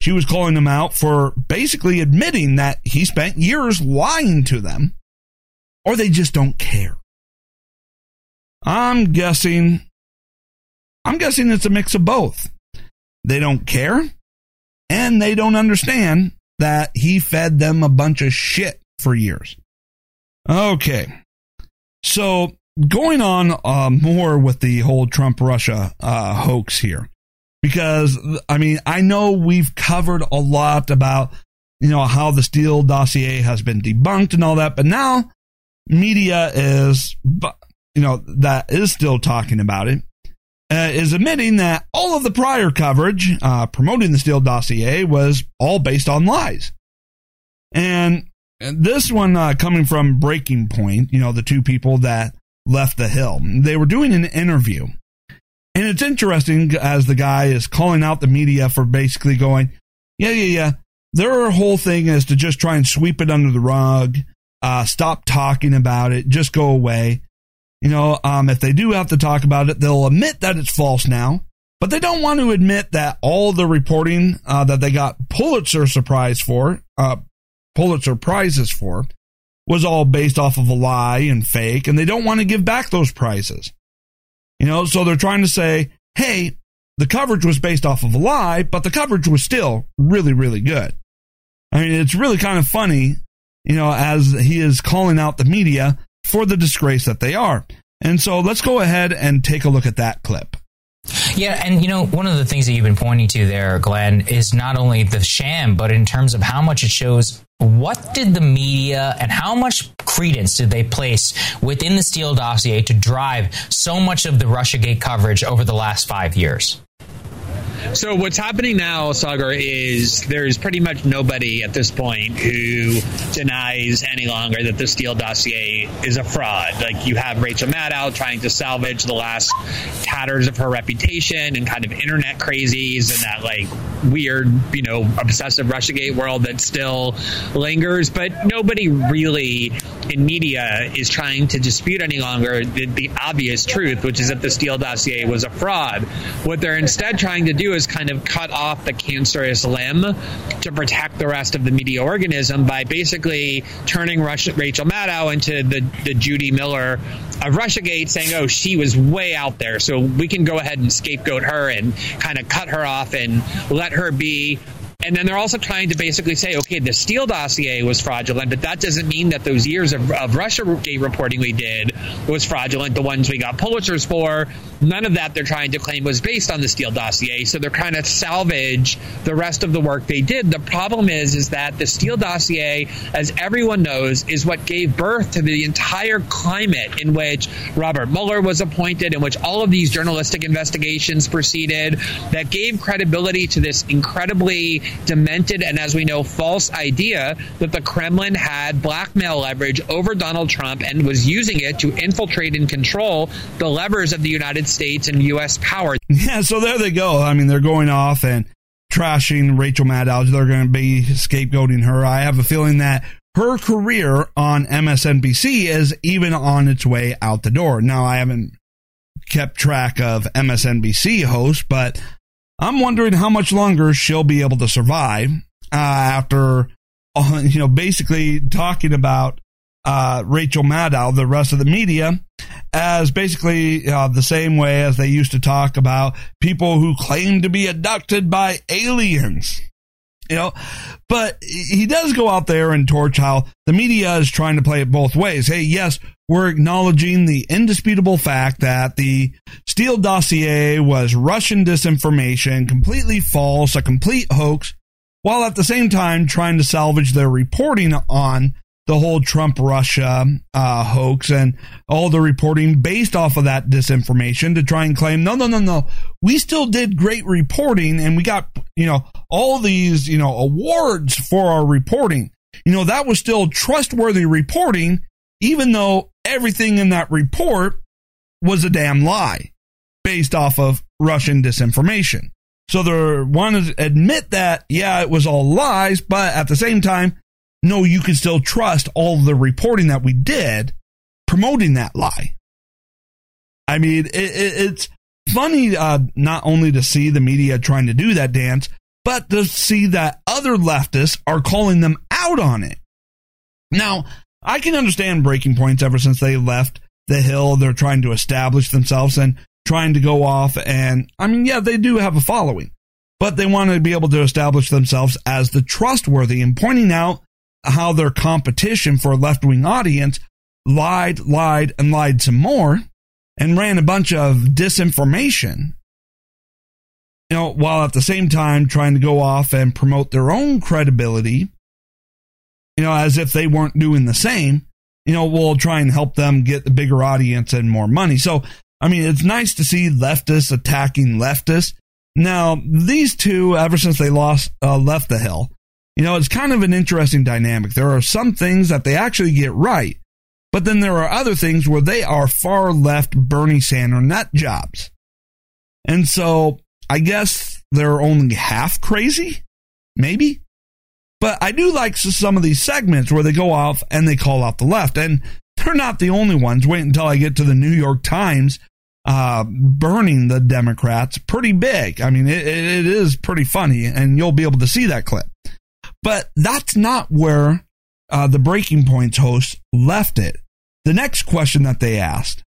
she was calling him out for basically admitting that he spent years lying to them, or they just don't care. I'm guessing I'm guessing it's a mix of both. They don't care and they don't understand that he fed them a bunch of shit for years. Okay. So going on uh, more with the whole Trump Russia uh, hoax here, because I mean, I know we've covered a lot about, you know, how the Steele dossier has been debunked and all that, but now media is, you know, that is still talking about it, uh, is admitting that all of the prior coverage uh, promoting the Steele dossier was all based on lies. And this one uh, coming from Breaking Point, you know, the two people that left the Hill, they were doing an interview. And it's interesting as the guy is calling out the media for basically going, yeah, yeah, yeah. Their whole thing is to just try and sweep it under the rug, uh, stop talking about it, just go away. You know, um, if they do have to talk about it, they'll admit that it's false now, but they don't want to admit that all the reporting uh, that they got Pulitzer surprise for, uh, Pulitzer prizes for, was all based off of a lie and fake, and they don't want to give back those prizes. You know, so they're trying to say, hey, the coverage was based off of a lie, but the coverage was still really, really good. I mean, it's really kind of funny, you know, as he is calling out the media for the disgrace that they are. And so let's go ahead and take a look at that clip. Yeah, and you know, one of the things that you've been pointing to there, Glenn, is not only the sham, but in terms of how much it shows what did the media and how much credence did they place within the Steele dossier to drive so much of the Russiagate coverage over the last five years? So what's happening now, Saagar, is there's pretty much nobody at this point who denies any longer that the Steele dossier is a fraud. Like you have Rachel Maddow trying to salvage the last tatters of her reputation and kind of internet crazies and that like weird, you know, obsessive Russiagate world that still lingers. But nobody really in media is trying to dispute any longer the, the obvious truth, which is that the Steele dossier was a fraud. What they're instead trying to do is kind of cut off the cancerous limb to protect the rest of the media organism by basically turning Russia, Rachel Maddow into the, the Judy Miller of Russiagate, saying, oh, she was way out there. So we can go ahead and scapegoat her and kind of cut her off and let her be and then they're also trying to basically say, okay, the Steele dossier was fraudulent, but that doesn't mean that those years of, of Russia gate reporting we did was fraudulent. The ones we got Pulitzers for, none of that they're trying to claim was based on the Steele dossier. So they're trying to salvage the rest of the work they did. The problem is, is that the Steele dossier, as everyone knows, is what gave birth to the entire climate in which Robert Mueller was appointed, in which all of these journalistic investigations proceeded, that gave credibility to this incredibly demented and, as we know, false idea that the Kremlin had blackmail leverage over Donald Trump and was using it to infiltrate and control the levers of the United States and U.S. power. Yeah, so there they go. I mean, they're going off and trashing Rachel Maddow. They're going to be scapegoating her. I have a feeling that her career on MSNBC is even on its way out the door. Now, I haven't kept track of MSNBC hosts, but I'm wondering how much longer she'll be able to survive uh, after, uh, you know, basically talking about uh, Rachel Maddow, the rest of the media, as basically uh, the same way as they used to talk about people who claim to be abducted by aliens. You know, but he does go out there and torch how the media is trying to play it both ways. Hey, yes, we're acknowledging the indisputable fact that the Steele dossier was Russian disinformation, completely false, a complete hoax, while at the same time trying to salvage their reporting on the whole Trump Russia uh, hoax and all the reporting based off of that disinformation to try and claim, no, no, no, no, we still did great reporting and we got, you know, all these, you know, awards for our reporting. You know, that was still trustworthy reporting, even though everything in that report was a damn lie based off of Russian disinformation. So they want to admit that, yeah, it was all lies, but at the same time, no, you can still trust all the reporting that we did promoting that lie. I mean, it, it, it's funny uh, not only to see the media trying to do that dance, but to see that other leftists are calling them out on it. Now, I can understand breaking points ever since they left the Hill. They're trying to establish themselves and trying to go off. And I mean, yeah, they do have a following, but they want to be able to establish themselves as the trustworthy and pointing out how their competition for a left wing audience lied, lied, and lied some more and ran a bunch of disinformation. You know, while at the same time trying to go off and promote their own credibility, you know, as if they weren't doing the same, you know, we'll try and help them get the bigger audience and more money. So, I mean, it's nice to see leftists attacking leftists. Now, these two, ever since they lost, uh, left the hill, you know, it's kind of an interesting dynamic. There are some things that they actually get right, but then there are other things where they are far left Bernie Sanders nut jobs. And so I guess they're only half crazy, maybe. But I do like some of these segments where they go off and they call out the left. And they're not the only ones. Wait until I get to the New York Times uh, burning the Democrats pretty big. I mean, it, it is pretty funny, and you'll be able to see that clip. But that's not where uh, the Breaking Points host left it. The next question that they asked,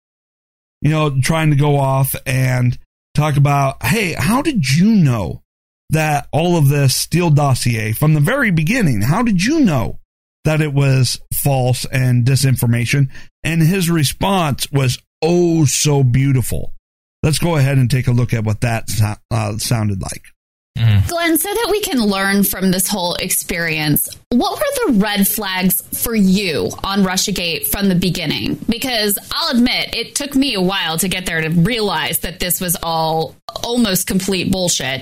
you know, trying to go off and talk about, hey, how did you know that all of this Steele dossier from the very beginning, how did you know that it was false and disinformation? And his response was oh so beautiful. Let's go ahead and take a look at what that uh, sounded like. Mm-hmm. Glenn, so that we can learn from this whole experience, what were the red flags for you on Russiagate from the beginning? Because I'll admit, it took me a while to get there to realize that this was all almost complete bullshit.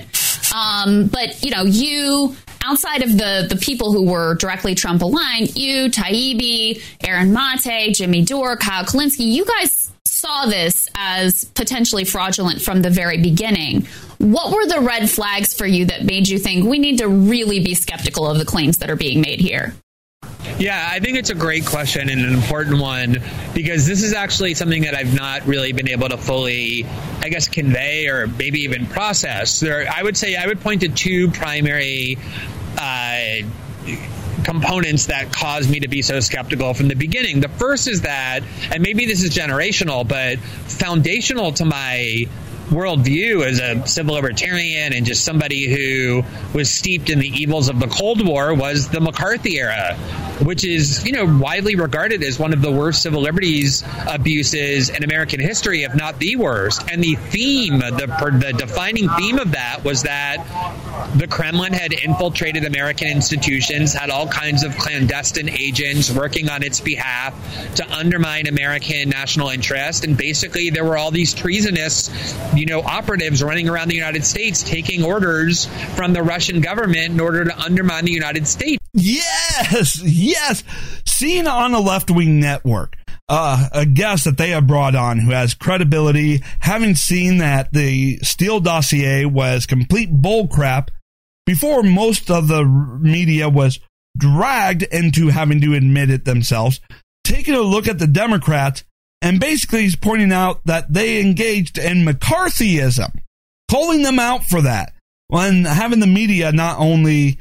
Um, but, you know, you, outside of the, the people who were directly Trump aligned, you, Taibbi, Aaron Mate, Jimmy Dore, Kyle Kulinski, you guys saw this as potentially fraudulent from the very beginning. What were the red flags for you that made you think we need to really be skeptical of the claims that are being made here? Yeah, I think it's a great question and an important one because this is actually something that I've not really been able to fully, I guess, convey or maybe even process. There, I would say I would point to two primary. Uh, components that caused me to be so skeptical from the beginning. The first is that, and maybe this is generational, but foundational to my worldview as a civil libertarian and just somebody who was steeped in the evils of the Cold War was the McCarthy era, which is, you know, widely regarded as one of the worst civil liberties abuses in American history, if not the worst. And the theme, the, the defining theme of that was that the Kremlin had infiltrated American institutions, had all kinds of clandestine agents working on its behalf to undermine American national interest. And basically, there were all these treasonous you know, operatives running around the United States taking orders from the Russian government in order to undermine the United States. Yes, yes. Seen on a left wing network. Uh, a guest that they have brought on who has credibility, having seen that the Steele dossier was complete bullcrap before most of the media was dragged into having to admit it themselves. Taking a look at the Democrats and basically, he's pointing out that they engaged in McCarthyism, calling them out for that. When having the media not only,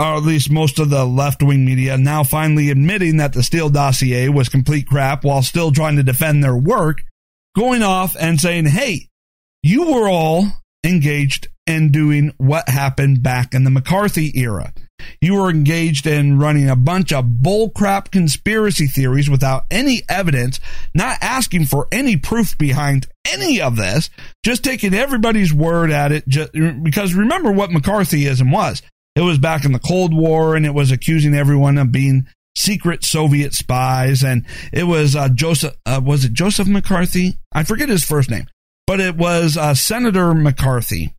or at least most of the left wing media, now finally admitting that the Steele dossier was complete crap while still trying to defend their work, going off and saying, hey, you were all engaged in doing what happened back in the McCarthy era. You were engaged in running a bunch of bullcrap conspiracy theories without any evidence, not asking for any proof behind any of this, just taking everybody's word at it. Just, because remember what McCarthyism was. It was back in the Cold War and it was accusing everyone of being secret Soviet spies. And it was uh, Joseph, uh, was it Joseph McCarthy? I forget his first name, but it was uh, Senator McCarthy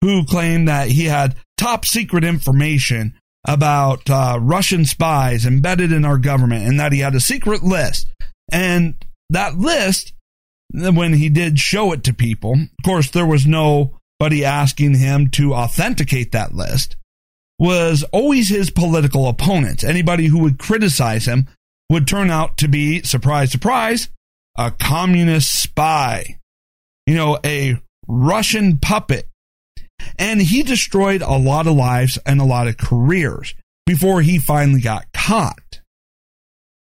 who claimed that he had top secret information about uh, Russian spies embedded in our government and that he had a secret list. And that list, when he did show it to people, of course, there was nobody asking him to authenticate that list, was always his political opponents. Anybody who would criticize him would turn out to be, surprise, surprise, a communist spy. You know, a Russian puppet and he destroyed a lot of lives and a lot of careers before he finally got caught.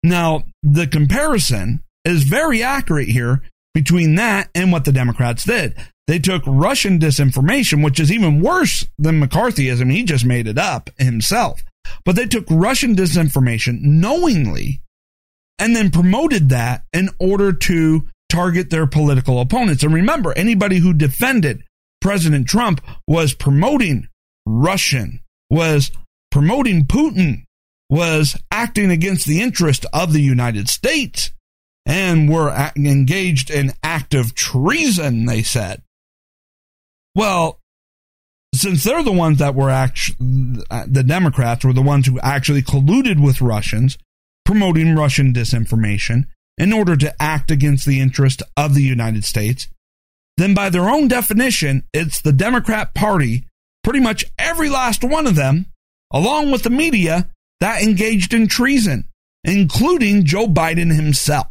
Now, the comparison is very accurate here between that and what the Democrats did. They took Russian disinformation, which is even worse than McCarthyism. He just made it up himself. But they took Russian disinformation knowingly and then promoted that in order to target their political opponents. And remember, anybody who defended President Trump was promoting Russian, was promoting Putin, was acting against the interest of the United States, and were engaged in active treason, they said. Well, since they're the ones that were actually, the Democrats were the ones who actually colluded with Russians, promoting Russian disinformation in order to act against the interest of the United States, then by their own definition, it's the Democrat Party, pretty much every last one of them, along with the media, that engaged in treason, including Joe Biden himself.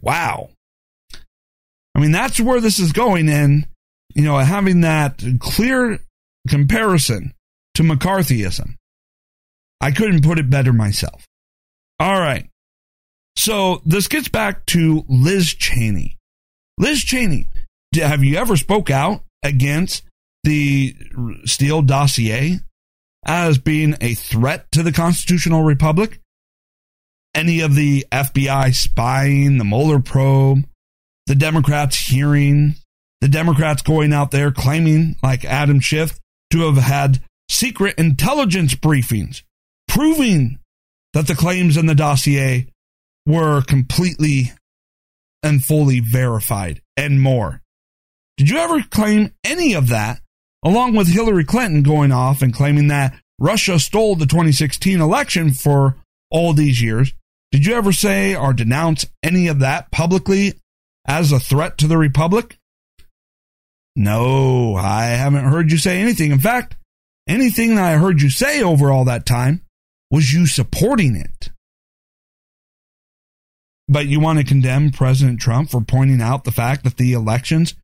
Wow. I mean, that's where this is going. And, you know, having that clear comparison to McCarthyism, I couldn't put it better myself. All right. So this gets back to Liz Cheney. Liz Cheney, have you ever spoke out against the Steele dossier as being a threat to the constitutional republic? Any of the FBI spying, the Mueller probe, the Democrats hearing, the Democrats going out there claiming, like Adam Schiff, to have had secret intelligence briefings proving that the claims in the dossier were completely and fully verified and more. Did you ever claim any of that, along with Hillary Clinton going off and claiming that Russia stole the 2016 election for all these years? Did you ever say or denounce any of that publicly as a threat to the Republic? No, I haven't heard you say anything. In fact, anything that I heard you say over all that time was you supporting it. But you want to condemn President Trump for pointing out the fact that the elections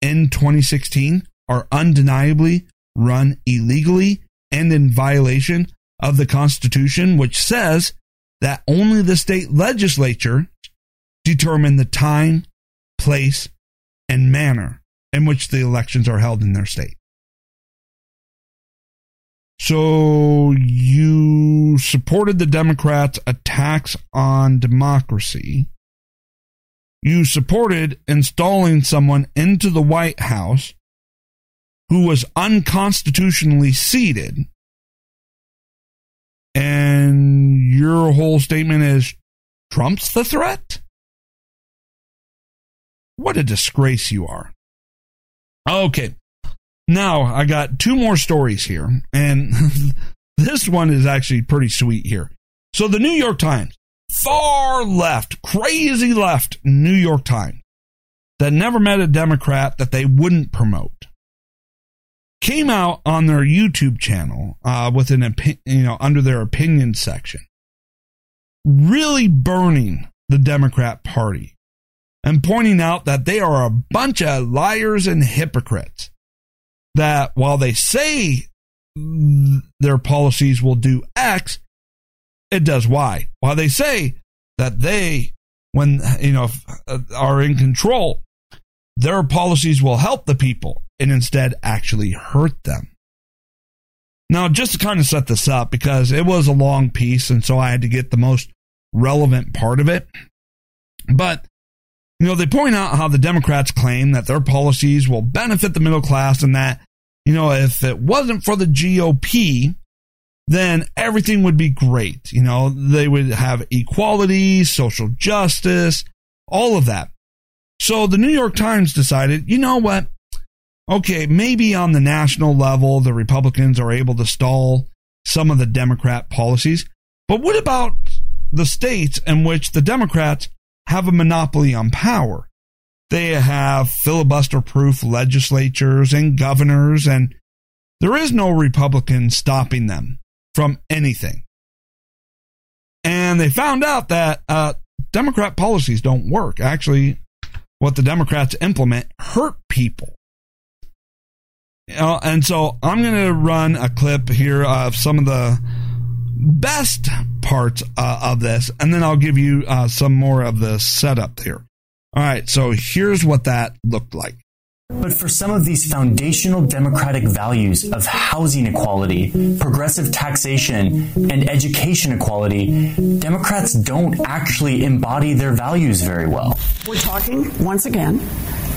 in 2016 are undeniably run illegally and in violation of the Constitution, which says that only the state legislature determine the time, place, and manner in which the elections are held in their state. So you supported the Democrats' attacks on democracy. You supported installing someone into the White House who was unconstitutionally seated. And your whole statement is Trump's the threat? What a disgrace you are. Okay. Now I got two more stories here, and this one is actually pretty sweet here. So the New York Times, far left, crazy left New York Times, that never met a Democrat that they wouldn't promote, came out on their YouTube channel uh, with an opinion, you know, under their opinion section, really burning the Democrat Party and pointing out that they are a bunch of liars and hypocrites that while they say their policies will do X, it does Y. While they say that they, when, you know, uh, are in control, their policies will help the people and instead actually hurt them. Now, just to kind of set this up, because it was a long piece, and so I had to get the most relevant part of it. But you know, they point out how the Democrats claim that their policies will benefit the middle class and that, you know, if it wasn't for the GOP, then everything would be great. You know, they would have equality, social justice, all of that. So the New York Times decided, you know what? Okay, maybe on the national level, the Republicans are able to stall some of the Democrat policies. But what about the states in which the Democrats have a monopoly on power. They have filibuster proof legislatures and governors, and there is no Republican stopping them from anything. And they found out that uh, Democrat policies don't work. Actually, what the Democrats implement hurt people. Uh, and so I'm going to run a clip here of some of the best parts uh, of this, and then I'll give you uh, some more of the setup here. All right, so here's what that looked like. But for some of these foundational democratic values of housing equality, progressive taxation, and education equality, Democrats don't actually embody their values very well. We're talking, once again,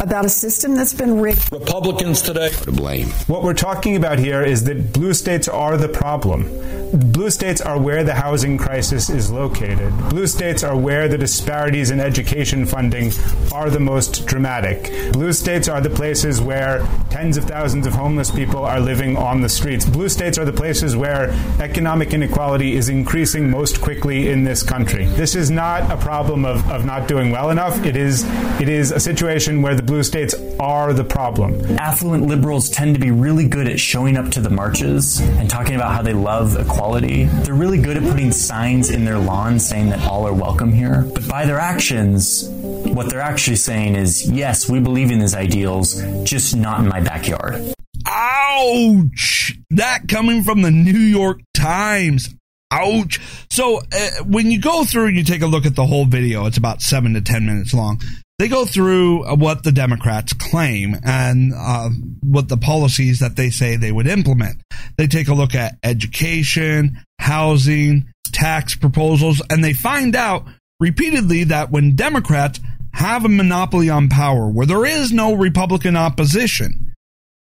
about a system that's been rigged. Republicans today to blame. What we're talking about here is that blue states are the problem. Blue states are where the housing crisis is located. Blue states are where the disparities in education funding are the most dramatic. Blue states are the places where tens of thousands of homeless people are living on the streets. Blue states are the places where economic inequality is increasing most quickly in this country. This is not a problem of, of not doing well enough. It is it is a situation where the blue states are the problem. Affluent liberals tend to be really good at showing up to the marches and talking about how they love equality. They're really good at putting signs in their lawns saying that all are welcome here. But by their actions, what they're actually saying is, yes, we believe in these ideals, just not in my backyard. Ouch! That coming from the New York Times. Ouch. So uh, when you go through and you take a look at the whole video, it's about seven to 10 minutes long they go through what the Democrats claim and uh, what the policies that they say they would implement. They take a look at education, housing, tax proposals, and they find out repeatedly that when Democrats have a monopoly on power, where there is no Republican opposition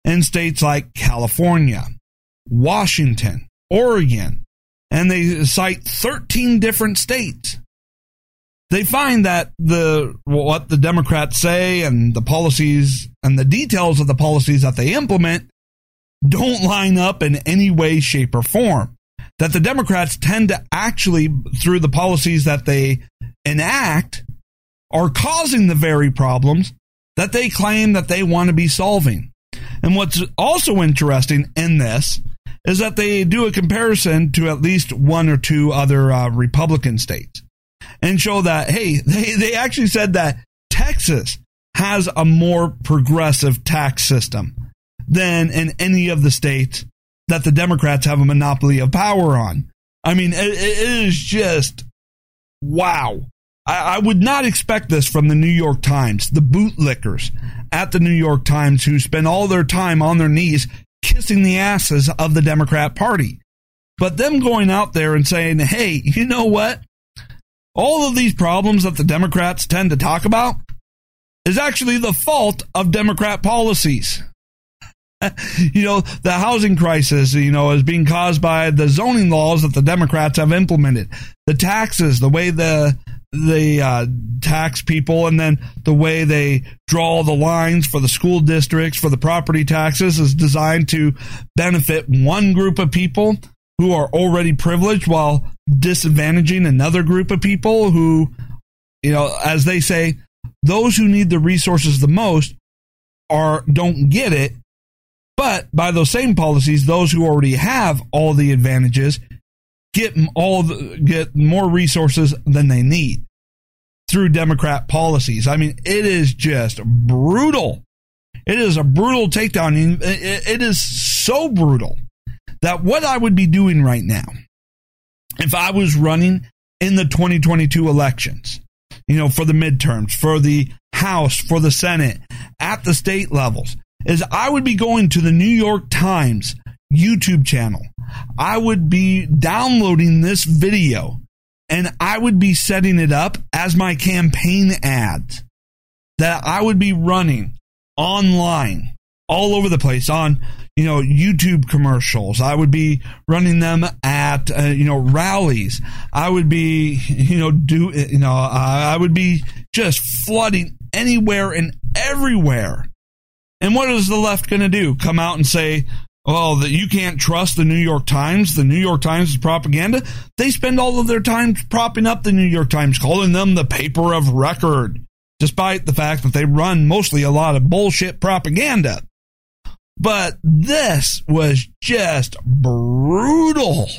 in states like California, Washington, Oregon, and they cite 13 different states. They find that the what the Democrats say and the policies and the details of the policies that they implement don't line up in any way, shape, or form. That the Democrats tend to actually, through the policies that they enact, are causing the very problems that they claim that they want to be solving. And what's also interesting in this is that they do a comparison to at least one or two other uh, Republican states and show that, hey, they, they actually said that Texas has a more progressive tax system than in any of the states that the Democrats have a monopoly of power on. I mean, it, it is just wow. I, I, would not expect this from the New York Times, the bootlickers at the New York Times who spend all their time on their knees kissing the asses of the Democrat Party. But them going out there and saying, hey, you know what? All of these problems that the Democrats tend to talk about is actually the fault of Democrat policies. you know, the housing crisis, you know, is being caused by the zoning laws that the Democrats have implemented. The taxes, the way the they uh, tax people and then the way they draw the lines for the school districts for the property taxes is designed to benefit one group of people who are already privileged while disadvantaging another group of people who you know as they say those who need the resources the most are don't get it but by those same policies those who already have all the advantages get all the, get more resources than they need through Democrat policies. I mean, it is just brutal. It is a brutal takedown. It is so brutal that what I would be doing right now, if I was running in the 2022 elections, you know, for the midterms, for the House, for the Senate, at the state levels, is I would be going to the New York Times YouTube channel. I would be downloading this video and I would be setting it up as my campaign ads that I would be running online all over the place on you know YouTube commercials. I would be running them at uh, you know rallies. I would be you know do you know I would be just flooding anywhere and everywhere. And what is the left going to do? Come out and say, well, that you can't trust the New York Times. The New York Times is propaganda. They spend all of their time propping up the New York Times, calling them the paper of record, despite the fact that they run mostly a lot of bullshit propaganda. But this was just brutal.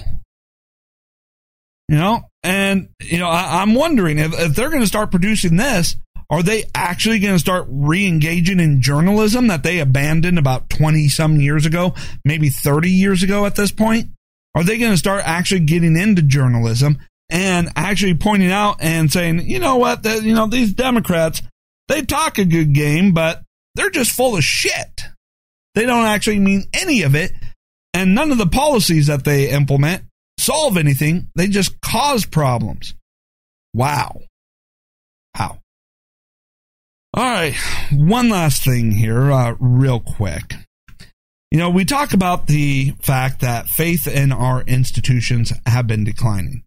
You know, and, you know, I, am wondering if, if they're going to start producing this, are they actually going to start re engaging in journalism that they abandoned about 20 some years ago, maybe 30 years ago at this point? Are they going to start actually getting into journalism and actually pointing out and saying, you know what, you know, these Democrats, they talk a good game, but they're just full of shit. They don't actually mean any of it. And none of the policies that they implement solve anything. They just cause problems. Wow. All right, one last thing here, uh, real quick. You know, we talk about the fact that faith in our institutions have been declining.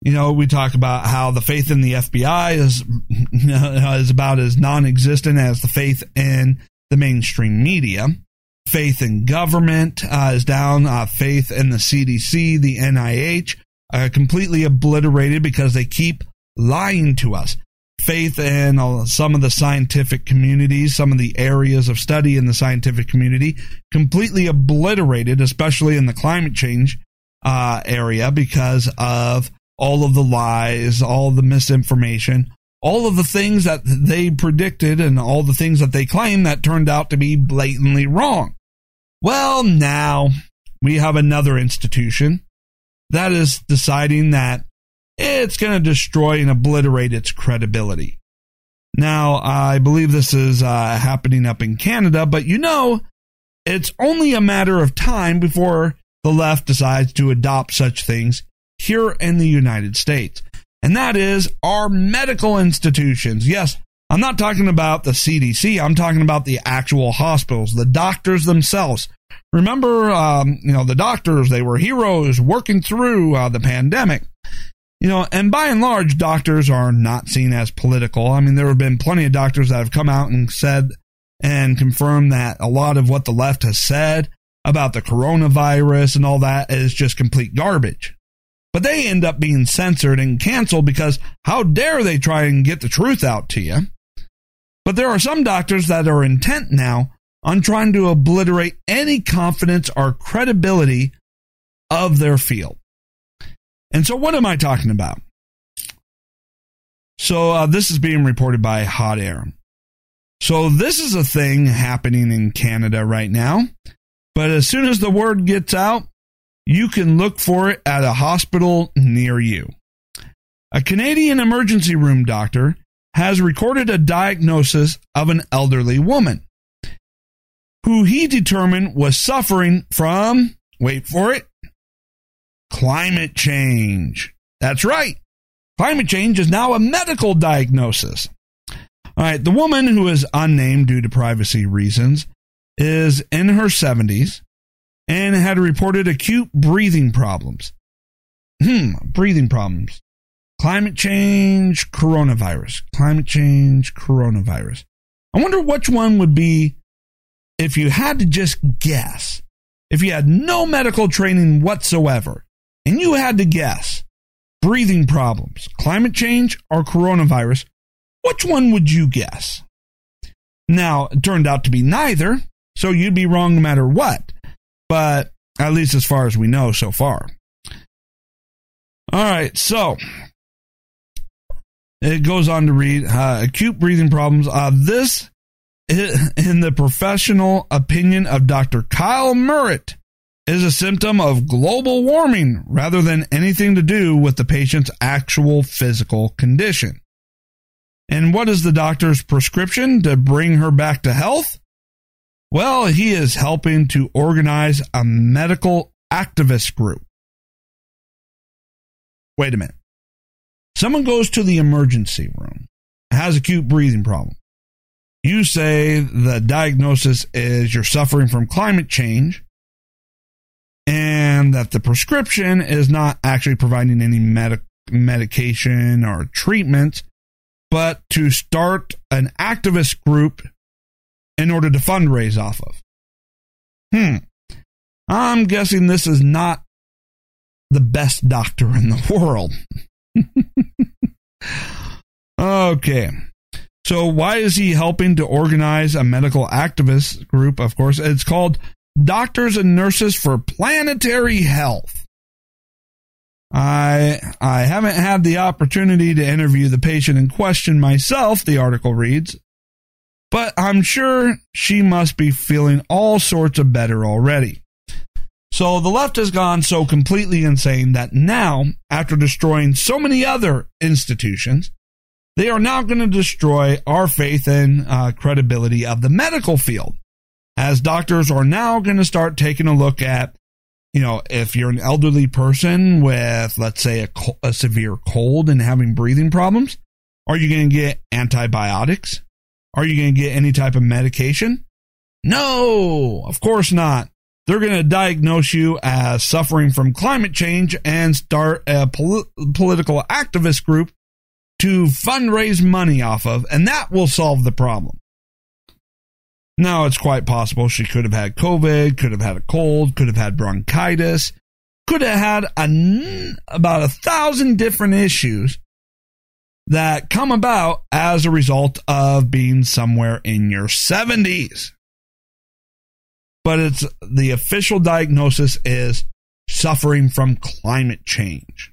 You know, we talk about how the faith in the FBI is is about as non-existent as the faith in the mainstream media. Faith in government uh, is down. Uh, faith in the CDC, the NIH, uh, completely obliterated because they keep lying to us faith in uh, some of the scientific communities, some of the areas of study in the scientific community, completely obliterated, especially in the climate change uh, area, because of all of the lies, all the misinformation, all of the things that they predicted, and all the things that they claim that turned out to be blatantly wrong. Well, now we have another institution that is deciding that it's going to destroy and obliterate its credibility. Now, I believe this is uh, happening up in Canada, but you know, it's only a matter of time before the left decides to adopt such things here in the United States. And that is our medical institutions. Yes, I'm not talking about the CDC. I'm talking about the actual hospitals, the doctors themselves. Remember, um, you know, the doctors, they were heroes working through uh, the pandemic. You know, and by and large, doctors are not seen as political. I mean, there have been plenty of doctors that have come out and said and confirmed that a lot of what the left has said about the coronavirus and all that is just complete garbage. But they end up being censored and canceled because how dare they try and get the truth out to you? But there are some doctors that are intent now on trying to obliterate any confidence or credibility of their field. And so, what am I talking about? So, uh, this is being reported by Hot Air. So, this is a thing happening in Canada right now. But as soon as the word gets out, you can look for it at a hospital near you. A Canadian emergency room doctor has recorded a diagnosis of an elderly woman who he determined was suffering from, wait for it, climate change. That's right. Climate change is now a medical diagnosis. All right, the woman who is unnamed due to privacy reasons is in her 70s and had reported acute breathing problems. Hmm, breathing problems. Climate change, coronavirus. Climate change, coronavirus. I wonder which one would be if you had to just guess. If you had no medical training whatsoever and you had to guess breathing problems, climate change, or coronavirus, which one would you guess? Now, it turned out to be neither, so you'd be wrong no matter what. But at least as far as we know so far. All right, so it goes on to read uh, acute breathing problems. Uh, this, in the professional opinion of Dr. Kyle Merritt, is a symptom of global warming rather than anything to do with the patient's actual physical condition. And what is the doctor's prescription to bring her back to health? Well, he is helping to organize a medical activist group. Wait a minute. Someone goes to the emergency room, has acute breathing problem. You say the diagnosis is you're suffering from climate change and that the prescription is not actually providing any medic- medication or treatment, but to start an activist group in order to fundraise off of. Hmm. I'm guessing this is not the best doctor in the world. okay. So, why is he helping to organize a medical activist group? Of course, it's called Doctors and Nurses for Planetary Health. I I haven't had the opportunity to interview the patient in question myself, the article reads, but I'm sure she must be feeling all sorts of better already. So the left has gone so completely insane that now, after destroying so many other institutions, they are now going to destroy our faith and uh, credibility of the medical field. As doctors are now going to start taking a look at, you know, if you're an elderly person with, let's say, a, a severe cold and having breathing problems, are you going to get antibiotics? Are you going to get any type of medication? No, of course not. They're going to diagnose you as suffering from climate change and start a pol- political activist group to fundraise money off of, and that will solve the problem. Now, it's quite possible she could have had COVID, could have had a cold, could have had bronchitis, could have had a, about a thousand different issues that come about as a result of being somewhere in your 70s. But it's the official diagnosis is suffering from climate change.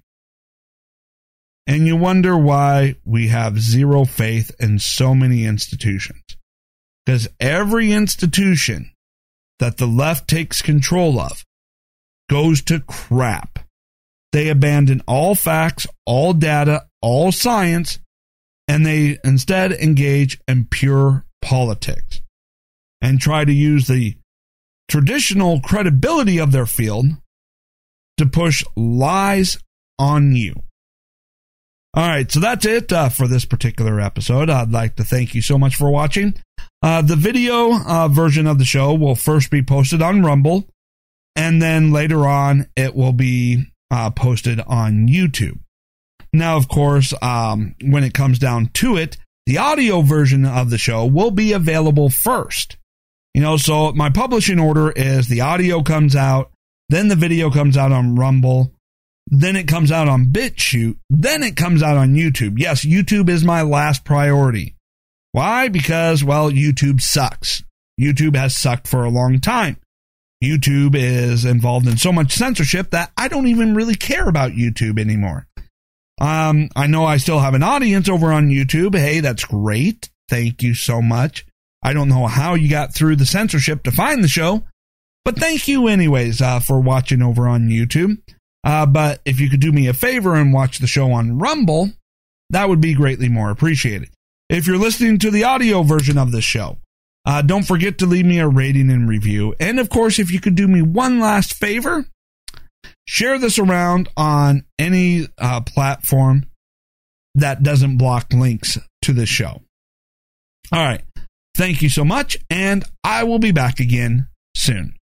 And you wonder why we have zero faith in so many institutions. Because every institution that the left takes control of goes to crap. They abandon all facts, all data, all science, and they instead engage in pure politics and try to use the traditional credibility of their field to push lies on you. All right, so that's it uh, for this particular episode. I'd like to thank you so much for watching. Uh, the video uh, version of the show will first be posted on Rumble, and then later on it will be uh, posted on YouTube. Now, of course, um, when it comes down to it, the audio version of the show will be available first. You know, so my publishing order is the audio comes out, then the video comes out on Rumble, then it comes out on BitChute, then it comes out on YouTube. Yes, YouTube is my last priority. Why? Because, well, YouTube sucks. YouTube has sucked for a long time. YouTube is involved in so much censorship that I don't even really care about YouTube anymore. Um, I know I still have an audience over on YouTube. Hey, that's great. Thank you so much. I don't know how you got through the censorship to find the show, but thank you anyways uh, for watching over on YouTube. Uh, but if you could do me a favor and watch the show on Rumble, that would be greatly more appreciated. If you're listening to the audio version of the show, uh, don't forget to leave me a rating and review. And of course, if you could do me one last favor, share this around on any uh, platform that doesn't block links to the show. All right. Thank you so much, and I will be back again soon.